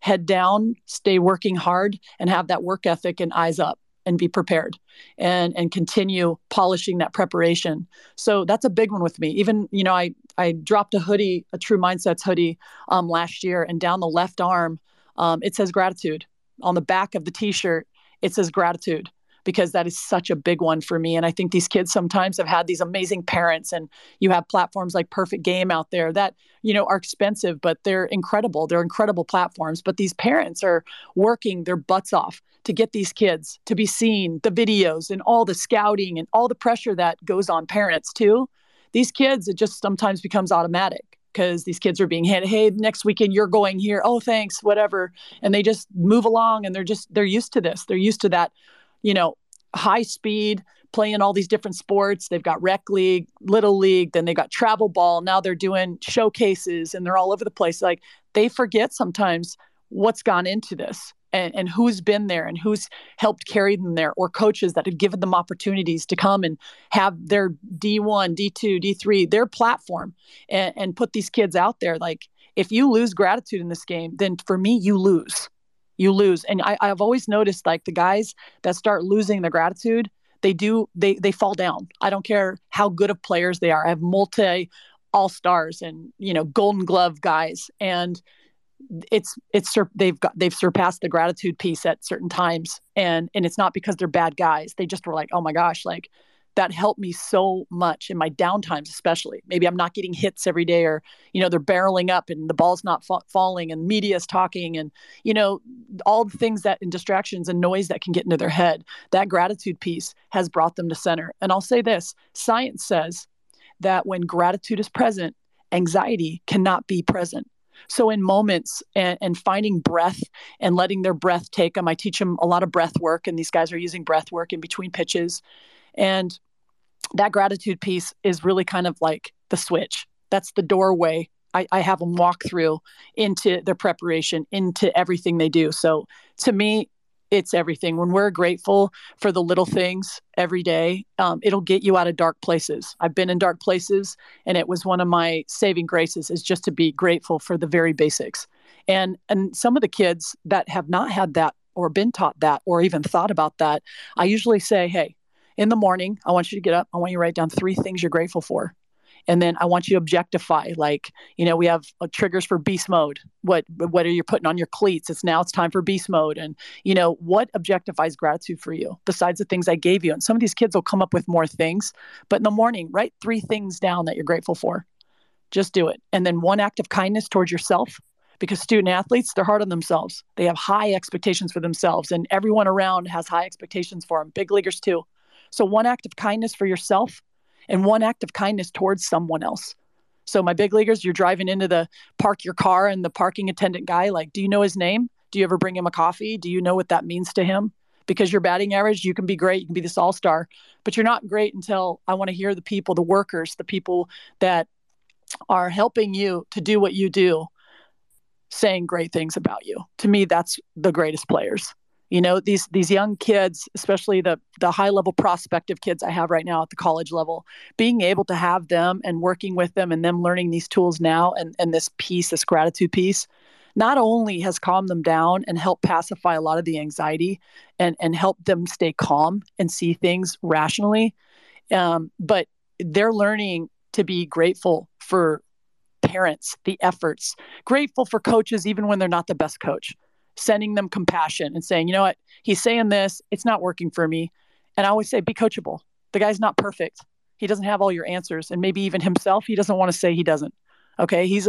B: head down stay working hard and have that work ethic and eyes up and be prepared and and continue polishing that preparation. So that's a big one with me. Even you know i i dropped a hoodie a true mindsets hoodie um, last year and down the left arm um, it says gratitude. On the back of the t-shirt it says gratitude because that is such a big one for me. And i think these kids sometimes have had these amazing parents and you have platforms like perfect game out there that you know are expensive but they're incredible. They're incredible platforms. But these parents are working their butts off to get these kids to be seen the videos and all the scouting and all the pressure that goes on parents too. These kids it just sometimes becomes automatic because these kids are being hit. hey, next weekend you're going here. Oh, thanks, whatever. And they just move along and they're just, they're used to this. They're used to that, you know, high speed, playing all these different sports. They've got rec league, little league, then they got travel ball. Now they're doing showcases and they're all over the place. Like they forget sometimes what's gone into this and, and who's been there and who's helped carry them there or coaches that have given them opportunities to come and have their d1 d2 d3 their platform and, and put these kids out there. Like if you lose gratitude in this game then for me you lose. You lose. And I, i've always noticed like the guys that start losing their gratitude they do they they fall down. I don't care how good of players they are. I have multi all stars and you know golden glove guys. And it's it's they've got they've surpassed the gratitude piece at certain times. And and it's not because they're bad guys. They just were like oh my gosh like that helped me so much in my downtimes especially. Maybe i'm not getting hits every day or you know they're barreling up and the ball's not fa- falling and media is talking and you know all the things that and distractions and noise that can get into their head. That gratitude piece has brought them to center. And i'll say this science says that when gratitude is present anxiety cannot be present so in moments and, and, finding breath and letting their breath take them, I teach them a lot of breath work, and these guys are using breath work in between pitches. And that gratitude piece is really kind of like the switch. That's the doorway I, I have them walk through into their preparation, into everything they do. So to me, it's everything. When we're grateful for the little things every day, um, it'll get you out of dark places. I've been in dark places, and it was one of my saving graces is just to be grateful for the very basics. And and some of the kids that have not had that or been taught that or even thought about that, I usually say, hey, in the morning, I want you to get up. I want you to write down three things you're grateful for and then i want you to objectify like you know we have uh, triggers for beast mode. What what are you putting on your cleats? It's now it's time for beast mode. And you know what objectifies gratitude for you besides the things i gave you? And some of these kids will come up with more things but in the morning write three things down that you're grateful for. Just do it. And then one act of kindness towards yourself because student athletes they're hard on themselves. They have high expectations for themselves and everyone around has high expectations for them big leaguers too. So one act of kindness for yourself and one act of kindness towards someone else. So my big leaguers, you're driving into the park your car and the parking attendant guy, like, do you know his name? Do you ever bring him a coffee? Do you know what that means to him? Because your batting average, you can be great, you can be this all-star, but you're not great until I want to hear the people, the workers, the people that are helping you to do what you do saying great things about you. To me, that's the greatest players you know these these young kids especially the the high level prospective kids i have right now at the college level being able to have them and working with them and them learning these tools now and and this piece this gratitude piece not only has calmed them down and helped pacify a lot of the anxiety and and help them stay calm and see things rationally um, but they're learning to be grateful for parents the efforts grateful for coaches even when they're not the best coach sending them compassion and saying, you know what, he's saying this, it's not working for me. And I always say, be coachable. The guy's not perfect. He doesn't have all your answers. And maybe even himself, he doesn't want to say he doesn't. Okay. He's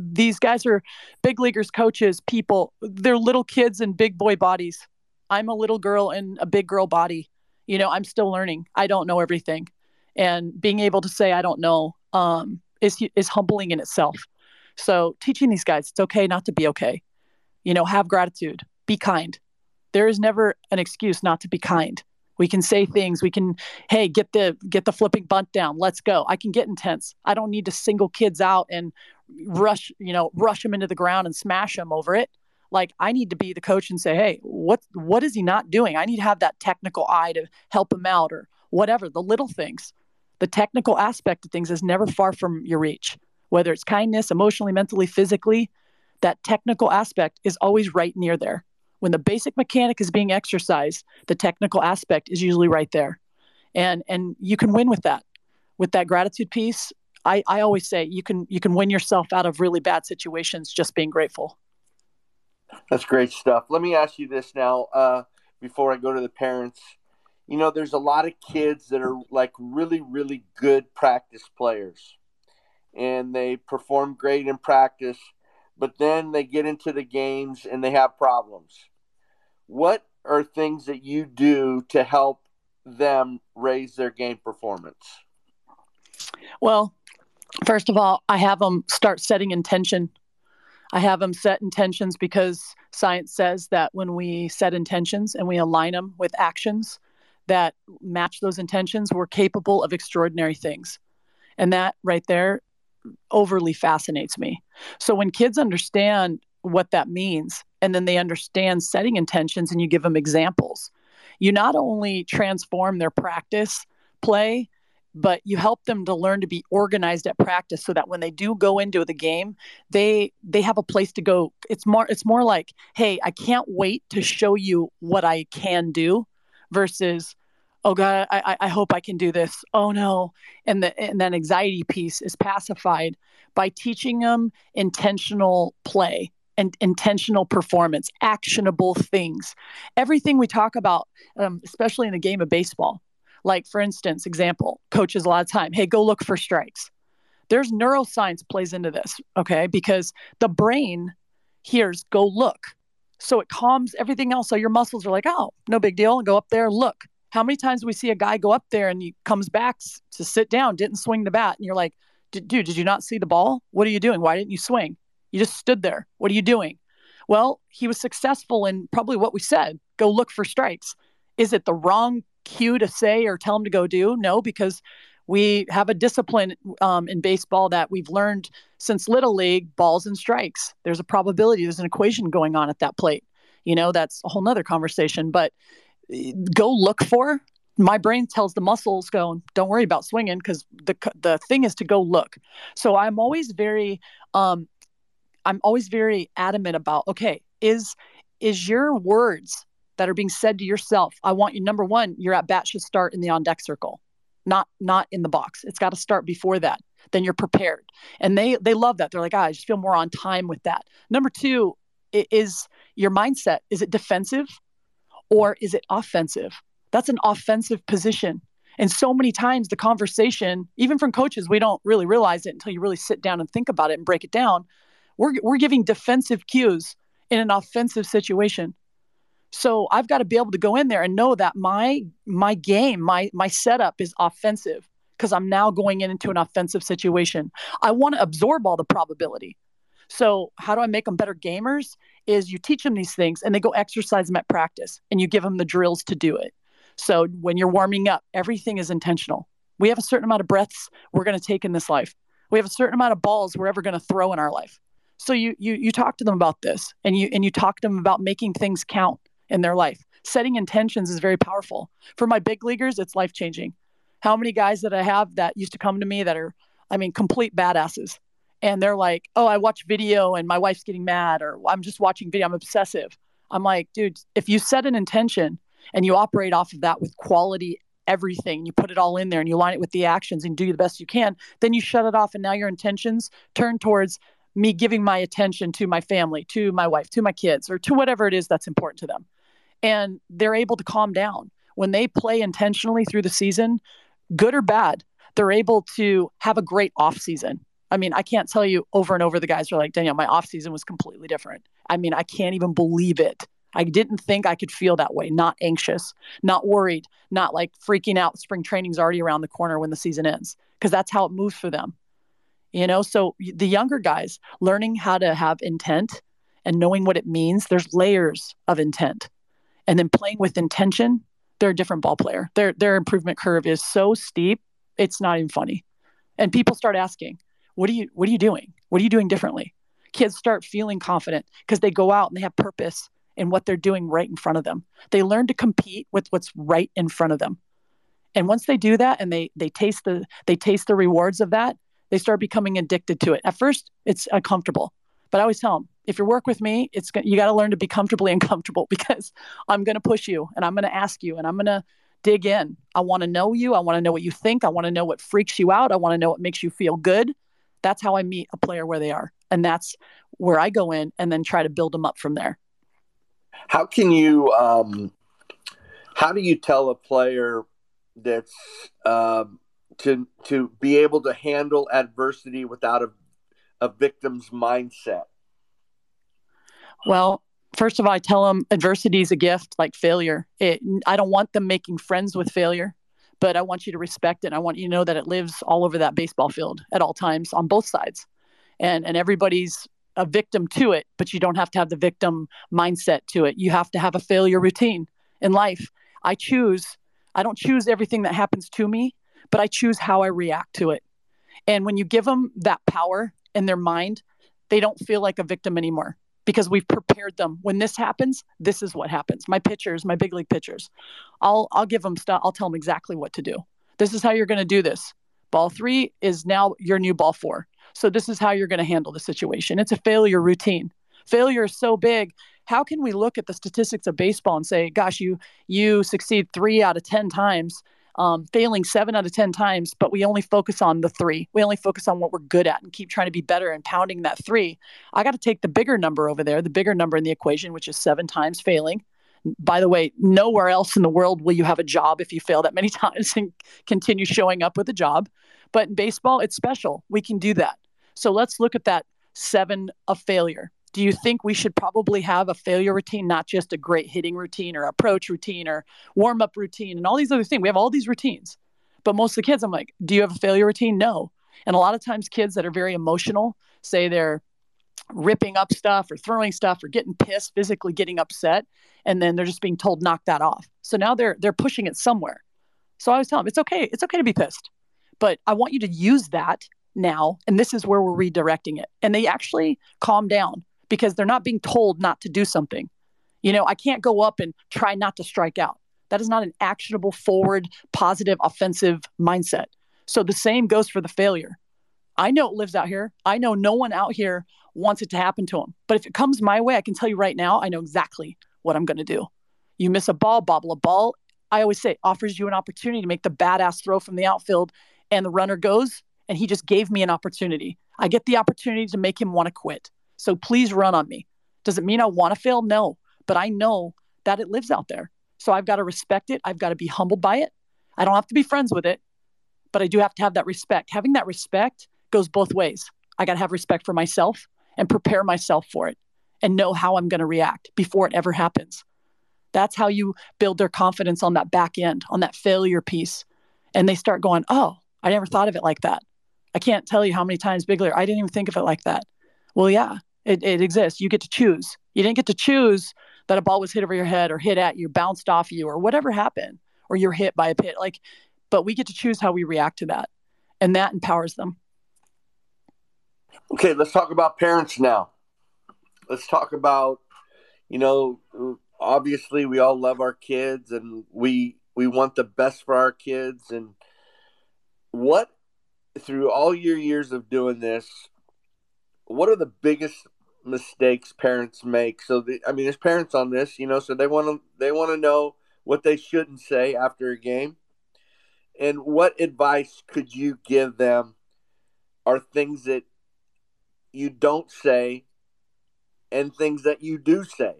B: these guys are big leaguers, coaches, people. They're little kids in big boy bodies. I'm a little girl in a big girl body. You know, I'm still learning. I don't know everything. And being able to say, I don't know, um, is, is humbling in itself. So teaching these guys, it's okay not to be okay you know, have gratitude, be kind. There is never an excuse not to be kind. We can say things. We can, hey, get the get the flipping bunt down. Let's go. I can get intense. I don't need to single kids out and rush, you know, rush them into the ground and smash them over it. Like I need to be the coach and say, hey, what what is he not doing? I need to have that technical eye to help him out or whatever. The little things, the technical aspect of things is never far from your reach. Whether it's kindness, emotionally, mentally, physically, that technical aspect is always right near there. When the basic mechanic is being exercised, the technical aspect is usually right there. And and you can win with that. With that gratitude piece, I, I always say you can you can win yourself out of really bad situations just being grateful.
A: That's great stuff. Let me ask you this now, uh, before I go to the parents. You know, there's a lot of kids that are like really, really good practice players, and they perform great in practice but then they get into the games and they have problems. What are things that you do to help them raise their game performance?
B: Well, first of all, I have them start setting intention. I have them set intentions because science says that when we set intentions and we align them with actions that match those intentions, we're capable of extraordinary things. And that right there overly fascinates me. So when kids understand what that means and then they understand setting intentions and you give them examples, you not only transform their practice play, but you help them to learn to be organized at practice so that when they do go into the game they they have a place to go it's more it's more like hey i can't wait to show you what i can do versus oh god i i hope i can do this oh no and the and that anxiety piece is pacified by teaching them intentional play and intentional performance, actionable things. Everything we talk about, um, especially in the game of baseball, like for instance, example, coaches a lot of time, hey, go look for strikes. There's neuroscience plays into this, okay? Because the brain hears go look. So it calms everything else. So your muscles are like, oh, no big deal. Go up there, look. How many times we see a guy go up there and he comes back to sit down, didn't swing the bat, and you're like, dude, did you not see the ball? What are you doing? Why didn't you swing? You just stood there. What are you doing? Well, he was successful in probably what we said go look for strikes. Is it the wrong cue to say or tell him to go do? No, because we have a discipline um, in baseball that we've learned since little league balls and strikes there's a probability there's an equation going on at that plate you know that's a whole nother conversation but go look for my brain tells the muscles go don't worry about swinging because the the thing is to go look so i'm always very um i'm always very adamant about okay is is your words that are being said to yourself i want you number one your at bat should start in the on deck circle not not in the box. It's got to start before that. Then you're prepared. And they they love that. They're like, ah, I just feel more on time with that. Number two is your mindset. Is it defensive or is it offensive? That's an offensive position. And so many times the conversation, even from coaches, we don't really realize it until you really sit down and think about it and break it down. We're, we're giving defensive cues in an offensive situation. So I've got to be able to go in there and know that my my game, my my setup is offensive because I'm now going into an offensive situation. I want to absorb all the probability. So how do I make them better gamers? Is you teach them these things and they go exercise them at practice and you give them the drills to do it. So when you're warming up, everything is intentional. We have a certain amount of breaths we're going to take in this life. We have a certain amount of balls we're ever going to throw in our life. So you you you talk to them about this and you and you talk to them about making things count in their life. Setting intentions is very powerful. For my big leaguers, it's life changing. How many guys that I have that used to come to me that are, I mean, complete badasses. And they're like, oh, I watch video and my wife's getting mad, or I'm just watching video, I'm obsessive. I'm like, dude, if you set an intention and you operate off of that with quality everything, you put it all in there and you line it with the actions and do the best you can, then you shut it off. And now your intentions turn towards me giving my attention to my family, to my wife, to my kids, or to whatever it is that's important to them and they're able to calm down when they play intentionally through the season good or bad they're able to have a great off season i mean i can't tell you over and over the guys are like danielle my off season was completely different. I mean i can't even believe it. I didn't think i could feel that way. Not anxious not worried not like freaking out. Spring training's already around the corner when the season ends because that's how it moves for them you know? So the younger guys learning how to have intent and knowing what it means there's layers of intent. And then playing with intention, they're a different ball player. Their their improvement curve is so steep, it's not even funny. And people start asking, "What are you what are you doing? What are you doing differently?" Kids start feeling confident because they go out and they have purpose in what they're doing right in front of them. They learn to compete with what's right in front of them. And once they do that and they they taste the they taste the rewards of that, they start becoming addicted to it. At first, it's uncomfortable. But I always tell them, if you work with me, it's you got to learn to be comfortably uncomfortable because I'm going to push you and I'm going to ask you and I'm going to dig in. I want to know you. I want to know what you think. I want to know what freaks you out. I want to know what makes you feel good. That's how I meet a player where they are. And that's where I go in and then try to build them up from there.
A: How can you, um, how do you tell a player that's, um, to, to be able to handle adversity without a, a victim's mindset?
B: Well, first of all, I tell them adversity is a gift, like failure. It, I don't want them making friends with failure, but I want you to respect it. I want you to know that it lives all over that baseball field at all times on both sides, and and everybody's a victim to it. But you don't have to have the victim mindset to it. You have to have a failure routine in life. I choose. I don't choose everything that happens to me, but I choose how I react to it. And when you give them that power in their mind, they don't feel like a victim anymore because we've prepared them. When this happens, this is what happens. My pitchers, my big league pitchers, I'll I'll give them stuff. I'll tell them exactly what to do. This is how you're going to do this. Ball three is now your new ball four. So this is how you're going to handle the situation. It's a failure routine. Failure is so big. How can we look at the statistics of baseball and say, "Gosh, you you succeed three out of ten times"? Um, failing seven out of 10 times, but we only focus on the three. We only focus on what we're good at and keep trying to be better and pounding that three. I got to take the bigger number over there, the bigger number in the equation, which is seven times failing. By the way, nowhere else in the world will you have a job if you fail that many times and continue showing up with a job. But in baseball, it's special. We can do that. So let's look at that seven of failure do you think we should probably have a failure routine, not just a great hitting routine or approach routine or warm up routine and all these other things? We have all these routines. But most of the kids, I'm like, do you have a failure routine? No. And a lot of times, kids that are very emotional say they're ripping up stuff or throwing stuff or getting pissed, physically getting upset, and then they're just being told knock that off. So now they're they're pushing it somewhere. So I was telling them it's okay, it's okay to be pissed, but I want you to use that now, and this is where we're redirecting it. And they actually calm down because they're not being told not to do something. You know, I can't go up and try not to strike out. That is not an actionable, forward, positive, offensive mindset. So the same goes for the failure. I know it lives out here. I know no one out here wants it to happen to them. But if it comes my way, I can tell you right now, I know exactly what I'm going to do. You miss a ball, bobble a ball. I always say offers you an opportunity to make the badass throw from the outfield, and the runner goes, and he just gave me an opportunity. I get the opportunity to make him want to quit. So please run on me. Does it mean I want to fail? No, but I know that it lives out there. So I've got to respect it. I've got to be humbled by it. I don't have to be friends with it, but I do have to have that respect. Having that respect goes both ways. I got to have respect for myself and prepare myself for it and know how I'm going to react before it ever happens. That's how you build their confidence on that back end, on that failure piece. And they start going, Oh, I never thought of it like that. I can't tell you how many times, Bigler, I didn't even think of it like that. Well, yeah, it, it exists. You get to choose. You didn't get to choose that a ball was hit over your head or hit at you, bounced off you, or whatever happened, or you're hit by a pit. Like, but we get to choose how we react to that, and that empowers them.
A: Okay, let's talk about parents now. Let's talk about, you know, obviously we all love our kids and we we want the best for our kids and what through all your years of doing this what are the biggest mistakes parents make? So the, I mean, there's parents on this, you know, so they want to they want to know what they shouldn't say after a game. And what advice could you give them are things that you don't say and things that you do say?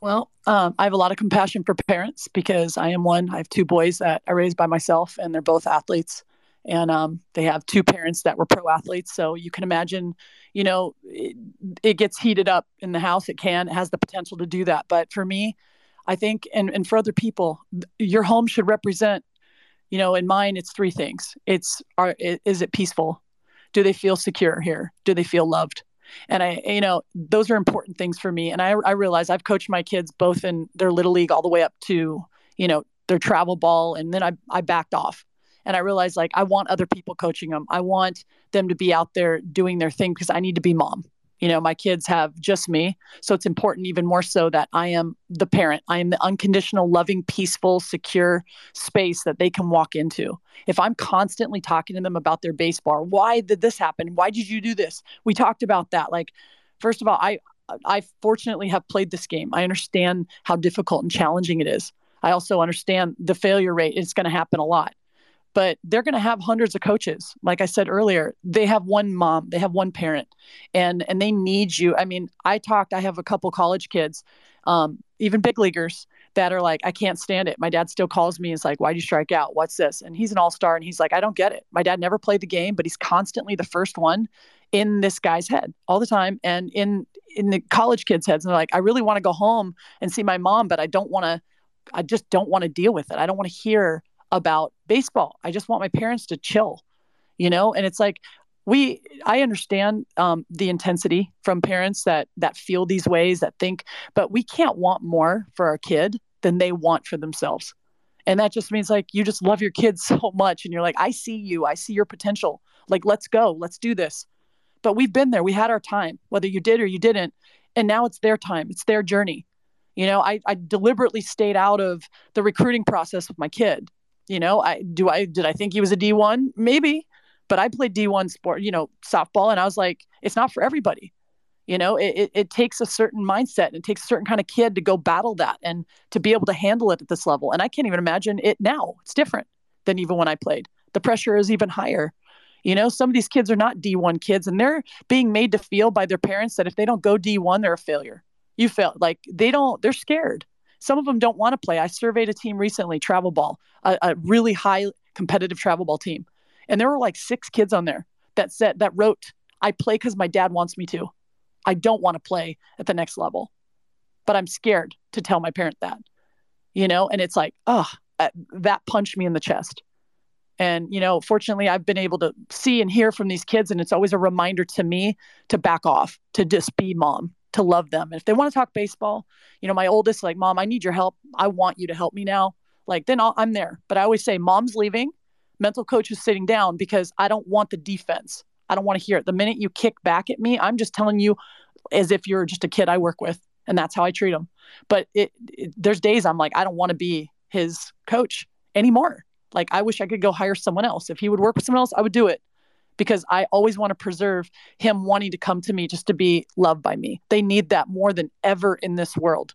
B: Well, um, I have a lot of compassion for parents because I am one. I have two boys that I raised by myself, and they're both athletes and um, they have two parents that were pro athletes. So you can imagine, you know, it, it, gets heated up in the house. It can, it has the potential to do that. But for me, I think, and, and for other people, your home should represent, you know, in mine, it's three things. It's, are, is it peaceful? Do they feel secure here? Do they feel loved? And I, you know, those are important things for me. And I, I realize I've coached my kids both in their little league all the way up to, you know, their travel ball. And then I, I backed off and I realized like I want other people coaching them. I want them to be out there doing their thing because I need to be mom. You know, my kids have just me. So it's important even more so that I am the parent. I am the unconditional, loving, peaceful, secure space that they can walk into. If I'm constantly talking to them about their baseball, why did this happen? Why did you do this? We talked about that. Like, first of all, I I fortunately have played this game. I understand how difficult and challenging it is. I also understand the failure rate. It's going to happen a lot but they're going to have hundreds of coaches. Like i said earlier they have one mom they have one parent and and they need you. I mean i talked i have a couple college kids um, even big leaguers that are like i can't stand it. My dad still calls me and is like why do you strike out? What's this and he's an all-star and he's like i don't get it. My dad never played the game but he's constantly the first one in this guy's head all the time and in in the college kids heads. And they're like i really want to go home and see my mom but i don't want to i just don't want to deal with it. I don't want to hear about baseball. I just want my parents to chill, you know? And it's like, we i understand um, the intensity from parents that that feel these ways that think but we can't want more for our kid than they want for themselves. And that just means like you just love your kids so much and you're like i see you. I see your potential. Like let's go. Let's do this. But we've been there. We had our time whether you did or you didn't. And now it's their time. It's their journey. You know i, I deliberately stayed out of the recruiting process with my kid you know, I do I did I think he was a D1? Maybe. But I played D1 sport, you know, softball and I was like, it's not for everybody. You know, it, it, it takes a certain mindset and it takes a certain kind of kid to go battle that and to be able to handle it at this level. And I can't even imagine it now. It's different than even when I played. The pressure is even higher. You know, some of these kids are not D1 kids and they're being made to feel by their parents that if they don't go D1, they're a failure. You fail. Like they don't, they're scared. Some of them don't want to play. I surveyed a team recently, travel ball, a, a really high competitive travel ball team. And there were like six kids on there that said, that wrote, I play because my dad wants me to. I don't want to play at the next level, but I'm scared to tell my parent that, you know? And it's like, oh, that punched me in the chest. And, you know, fortunately, I've been able to see and hear from these kids, and it's always a reminder to me to back off, to just be mom, to love them. And if they want to talk baseball, you know, my oldest, like, mom, I need your help. I want you to help me now. Like, then i am there. But I always say, mom's leaving, mental coach is sitting down because I don't want the defense. I don't want to hear it. The minute you kick back at me, I'm just telling you as if you're just a kid I work with, and that's how I treat them. But it, it, there's days I'm like, I don't want to be his coach anymore. Like, I wish I could go hire someone else. If he would work with someone else, I would do it because I always want to preserve him wanting to come to me just to be loved by me. They need that more than ever in this world.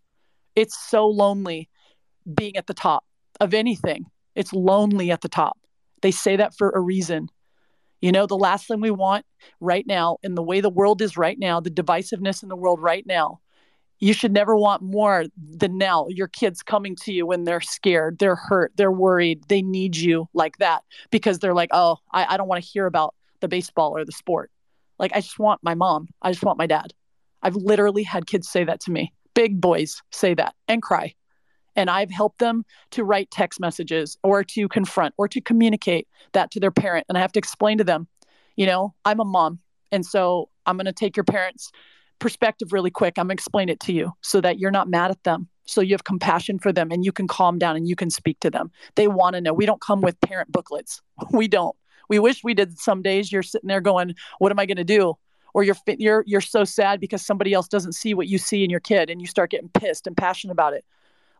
B: It's so lonely being at the top of anything. It's lonely at the top. They say that for a reason. You know, the last thing we want right now, in the way the world is right now, the divisiveness in the world right now, you should never want more than now your kids coming to you when they're scared, they're hurt, they're worried, they need you like that because they're like, oh, I, I don't want to hear about the baseball or the sport. Like, I just want my mom. I just want my dad. I've literally had kids say that to me. Big boys say that and cry and I've helped them to write text messages or to confront or to communicate that to their parent. And I have to explain to them, you know, I'm a mom. And so I'm going to take your parents' perspective really quick. I'm going to explain it to you so that you're not mad at them. So you have compassion for them and you can calm down and you can speak to them. They want to know. We don't come with parent booklets. We don't. We wish we did some days you're sitting there going, what am I going to do? Or you're you're you're so sad because somebody else doesn't see what you see in your kid and you start getting pissed and passionate about it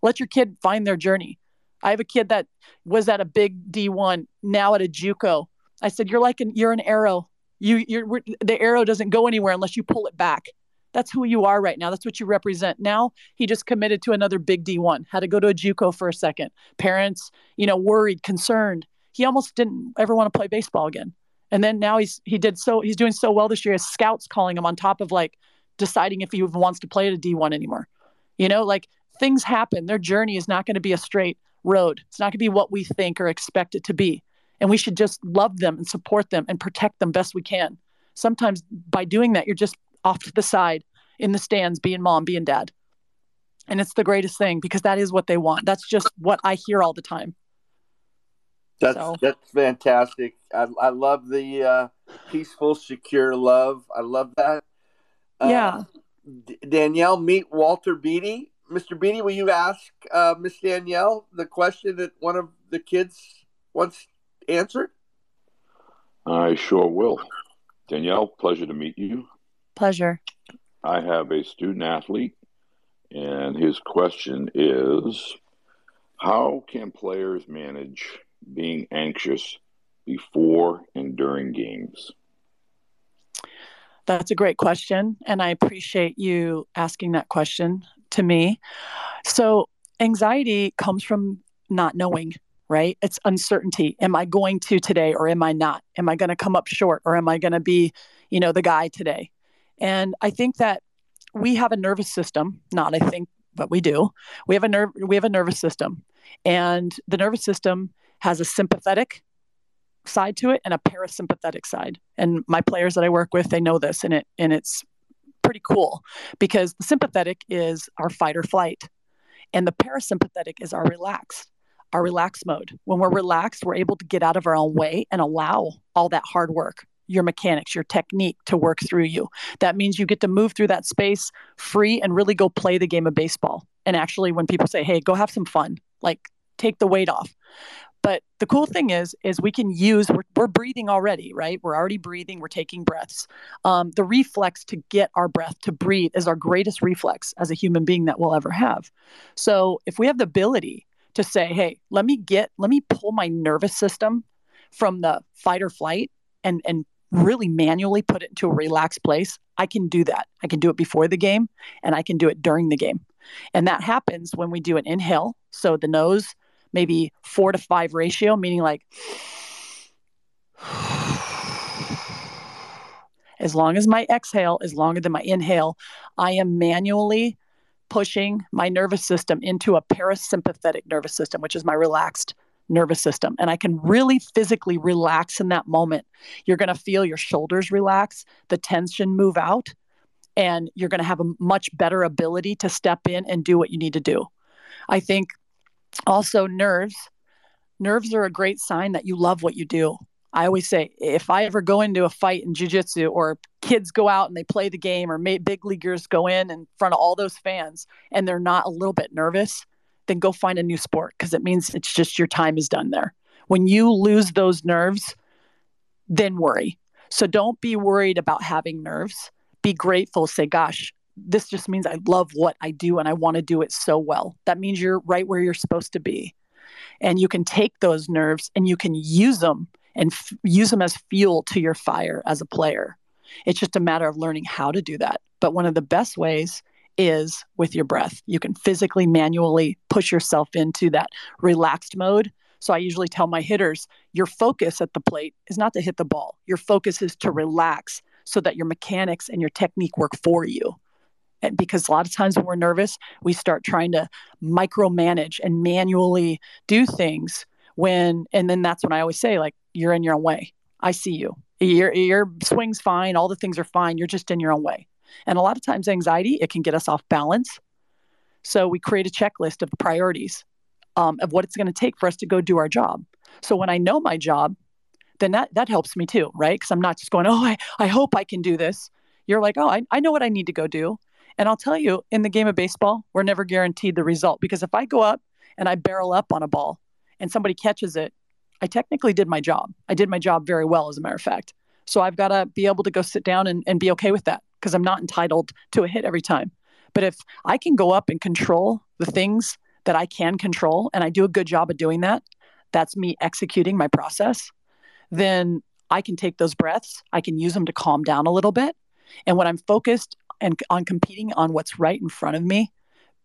B: let your kid find their journey. I have a kid that was at a big D1, now at a JUCO. I said, "You're like an you're an arrow. You you're the arrow doesn't go anywhere unless you pull it back. That's who you are right now. That's what you represent." Now he just committed to another big D1. Had to go to a JUCO for a second. Parents, you know, worried, concerned. He almost didn't ever want to play baseball again. And then now he's he did so he's doing so well this year. His scouts calling him on top of like deciding if he even wants to play at a D1 anymore. You know, like things happen. Their journey is not going to be a straight road. It's not going to be what we think or expect it to be. And we should just love them and support them and protect them best we can. Sometimes by doing that, you're just off to the side in the stands, being mom, being dad. And it's the greatest thing because that is what they want. That's just what I hear all the time.
A: That's so. that's fantastic. I, I love the uh, peaceful, secure love. I love that.
B: Uh, yeah.
A: D- Danielle, meet Walter Beatty Mr. Beatty, will you ask uh, Miss Danielle the question that one of the kids once answered?
C: I sure will. Danielle, pleasure to meet you.
B: Pleasure.
C: I have a student athlete, and his question is How can players manage being anxious before and during games?
B: That's a great question, and I appreciate you asking that question to me. So, anxiety comes from not knowing, right? It's uncertainty. Am I going to today or am I not? Am I going to come up short or am I going to be, you know, the guy today? And I think that we have a nervous system, not I think, but we do. We have a nerve we have a nervous system. And the nervous system has a sympathetic side to it and a parasympathetic side. And my players that I work with, they know this and it and it's pretty cool because the sympathetic is our fight or flight and the parasympathetic is our relaxed our relaxed mode. When we're relaxed we're able to get out of our own way and allow all that hard work your mechanics your technique to work through you. That means you get to move through that space free and really go play the game of baseball. And actually when people say hey go have some fun like take the weight off but the cool thing is, is we can use we're, we're breathing already, right? We're already breathing. We're taking breaths. Um, the reflex to get our breath to breathe is our greatest reflex as a human being that we'll ever have. So if we have the ability to say, "Hey, let me get, let me pull my nervous system from the fight or flight and and really manually put it into a relaxed place, I can do that. I can do it before the game and I can do it during the game. And that happens when we do an inhale. So the nose, maybe four to five ratio, meaning like as long as my exhale is longer than my inhale, I am manually pushing my nervous system into a parasympathetic nervous system, which is my relaxed nervous system. And I can really physically relax in that moment. You're going to feel your shoulders relax, the tension move out, and you're going to have a much better ability to step in and do what you need to do. I think also nerves, nerves are a great sign that you love what you do. I always say if I ever go into a fight in jiu-jitsu or kids go out and they play the game or big leaguers go in in front of all those fans and they're not a little bit nervous, then go find a new sport because it means it's just your time is done there. When you lose those nerves, then worry. So don't be worried about having nerves. Be grateful. Say, gosh, this just means I love what I do and I want to do it so well. That means you're right where you're supposed to be. And you can take those nerves and you can use them and f- use them as fuel to your fire as a player. It's just a matter of learning how to do that. But one of the best ways is with your breath. You can physically, manually push yourself into that relaxed mode. So I usually tell my hitters your focus at the plate is not to hit the ball, your focus is to relax so that your mechanics and your technique work for you. Because a lot of times when we're nervous, we start trying to micromanage and manually do things when, and then that's when I always say, like, you're in your own way. I see you. Your, your swing's fine. All the things are fine. You're just in your own way. And a lot of times, anxiety, it can get us off balance. So we create a checklist of the priorities um, of what it's going to take for us to go do our job. So when I know my job, then that, that helps me too, right? Because I'm not just going, oh, I, I hope I can do this. You're like, oh, I, I know what I need to go do. And I'll tell you, in the game of baseball, we're never guaranteed the result because if I go up and I barrel up on a ball and somebody catches it, I technically did my job. I did my job very well, as a matter of fact. So I've got to be able to go sit down and, and be okay with that because I'm not entitled to a hit every time. But if I can go up and control the things that I can control and I do a good job of doing that, that's me executing my process, then I can take those breaths, I can use them to calm down a little bit. And when I'm focused and on competing on what's right in front of me,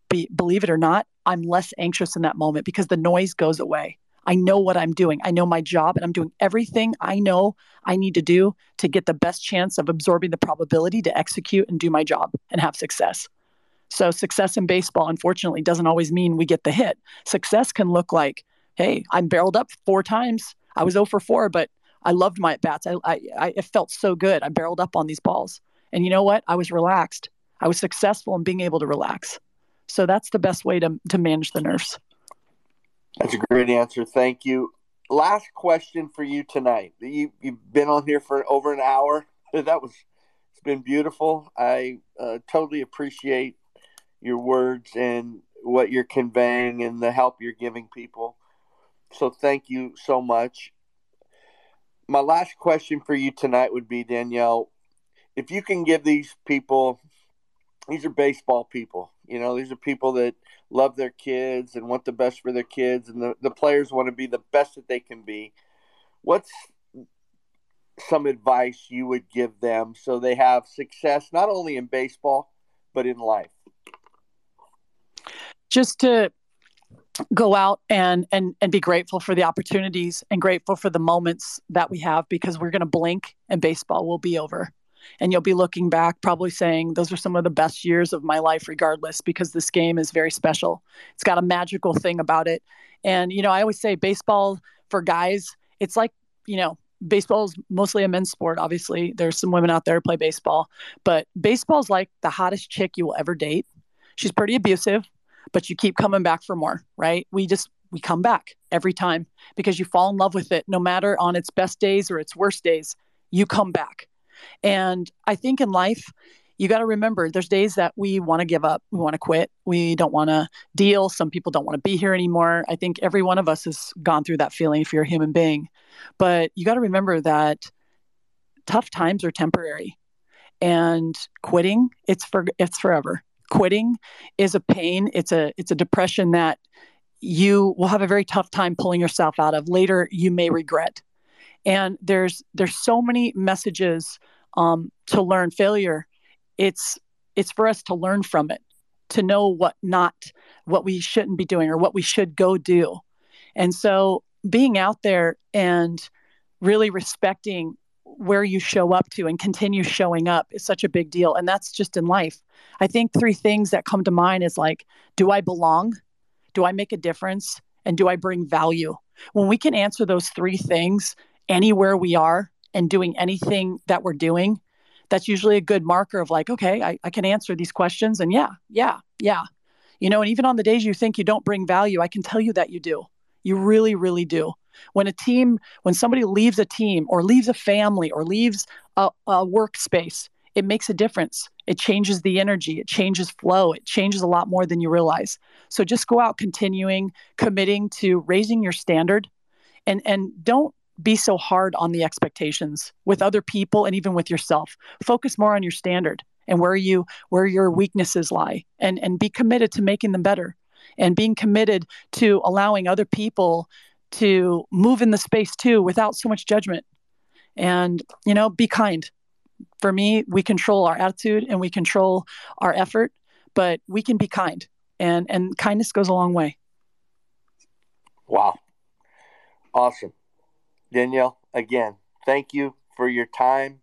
B: be, believe it or not, I'm less anxious in that moment because the noise goes away. I know what I'm doing. I know my job and I'm doing everything I know I need to do to get the best chance of absorbing the probability to execute and do my job and have success. So, success in baseball, unfortunately, doesn't always mean we get the hit. Success can look like, hey, I'm barreled up four times. I was 0 for 4, but I loved my at bats. I, I, I, it felt so good. I barreled up on these balls. And you know what? I was relaxed. I was successful in being able to relax. So, that's the best way to, to manage the nerves.
A: That's a great answer. Thank you. Last question for you tonight. You you've been on here for over an hour. That was it's been beautiful. I uh, totally appreciate your words and what you're conveying and the help you're giving people. So thank you so much. My last question for you tonight would be Danielle, if you can give these people these are baseball people. You know, these are people that love their kids and want the best for their kids, and the, the players want to be the best that they can be. What's some advice you would give them so they have success not only in baseball, but in life?
B: Just to go out and and and be grateful for the opportunities and grateful for the moments that we have because we're going to blink and baseball will be over and you'll be looking back probably saying those are some of the best years of my life regardless because this game is very special. It's got a magical thing about it. And you know i always say baseball for guys it's like you know baseball is mostly a men's sport obviously. There's some women out there who play baseball. But baseball's like the hottest chick you will ever date. She's pretty abusive but you keep coming back for more right? We just we come back every time because you fall in love with it. No matter on its best days or its worst days you come back and I think in life, you got to remember there's days that we want to give up, we want to quit, we don't want to deal. Some people don't want to be here anymore. I think every one of us has gone through that feeling if you're a human being. But you got to remember that tough times are temporary and quitting it's for it's forever quitting is a pain it's a it's a depression that you will have a very tough time pulling yourself out of later you may regret and there's there's so many messages um, to learn failure. It's it's for us to learn from it to know what not what we shouldn't be doing or what we should go do. And so being out there and really respecting where you show up to and continue showing up is such a big deal. And that's just in life. I think three things that come to mind is like do i belong? Do i make a difference? And do i bring value? When we can answer those three things anywhere we are and doing anything that we're doing, that's usually a good marker of like, okay, I, I can answer these questions. And yeah, yeah, yeah. You know, and even on the days you think you don't bring value, I can tell you that you do. You really, really do. When a team, when somebody leaves a team or leaves a family or leaves a, a workspace, it makes a difference. It changes the energy, it changes flow, it changes a lot more than you realize. So just go out continuing, committing to raising your standard and and don't be so hard on the expectations with other people and even with yourself. Focus more on your standard and where you where your weaknesses lie and and be committed to making them better and being committed to allowing other people to move in the space too without so much judgment. And you know, be kind. For me, we control our attitude and we control our effort, but we can be kind. And and kindness goes a long way.
A: Wow. Awesome. Danielle, again, thank you for your time.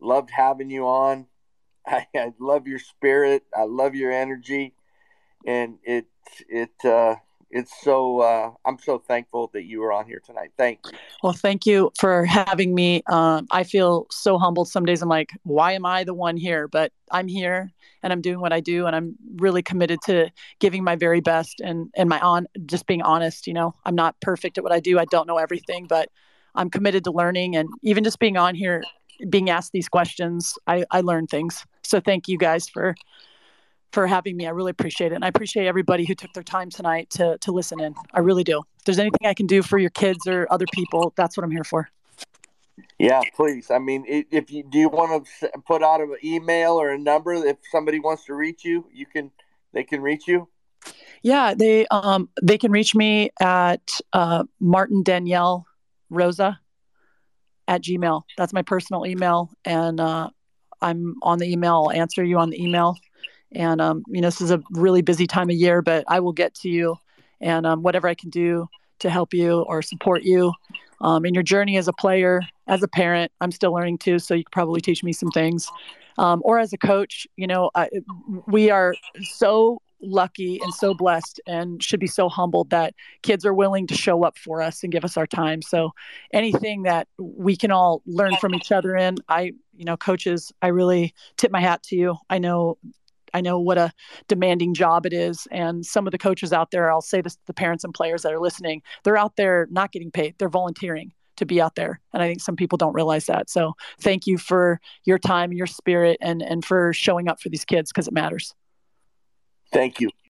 A: Loved having you on. I, I love your spirit. I love your energy, and it it uh, it's so uh, I'm so thankful that you were on here tonight. Thank you.
B: Well, thank you for having me. Um, I feel so humbled. Some days I'm like, why am I the one here? But I'm here and I'm doing what I do, and I'm really committed to giving my very best and and my on just being honest. You know, I'm not perfect at what I do. I don't know everything, but I'm committed to learning, and even just being on here, being asked these questions, I I learn things. So thank you guys for for having me. I really appreciate it. And I appreciate everybody who took their time tonight to to listen in. I really do. If there's anything I can do for your kids or other people, that's what I'm here for.
A: Yeah, please. I mean, if you do you want to put out an email or a number if somebody wants to reach you, you can they can reach you.
B: Yeah, they um they can reach me at uh, Martin Danielle Rosa at Gmail. That's my personal email, and uh, I'm on the email. I'll answer you on the email. And um, you know, this is a really busy time of year, but I will get to you, and um, whatever I can do to help you or support you um, in your journey as a player, as a parent. I'm still learning too, so you could probably teach me some things. Um, or as a coach, you know, I, we are so lucky and so blessed and should be so humbled that kids are willing to show up for us and give us our time. So anything that we can all learn from each other in, I, you know, coaches, I really tip my hat to you. I know I know what a demanding job it is. And some of the coaches out there, I'll say this to the parents and players that are listening, they're out there not getting paid, they're volunteering to be out there. And I think some people don't realize that. So thank you for your time, your spirit, and, and for showing up for these kids because it matters.
A: Thank you.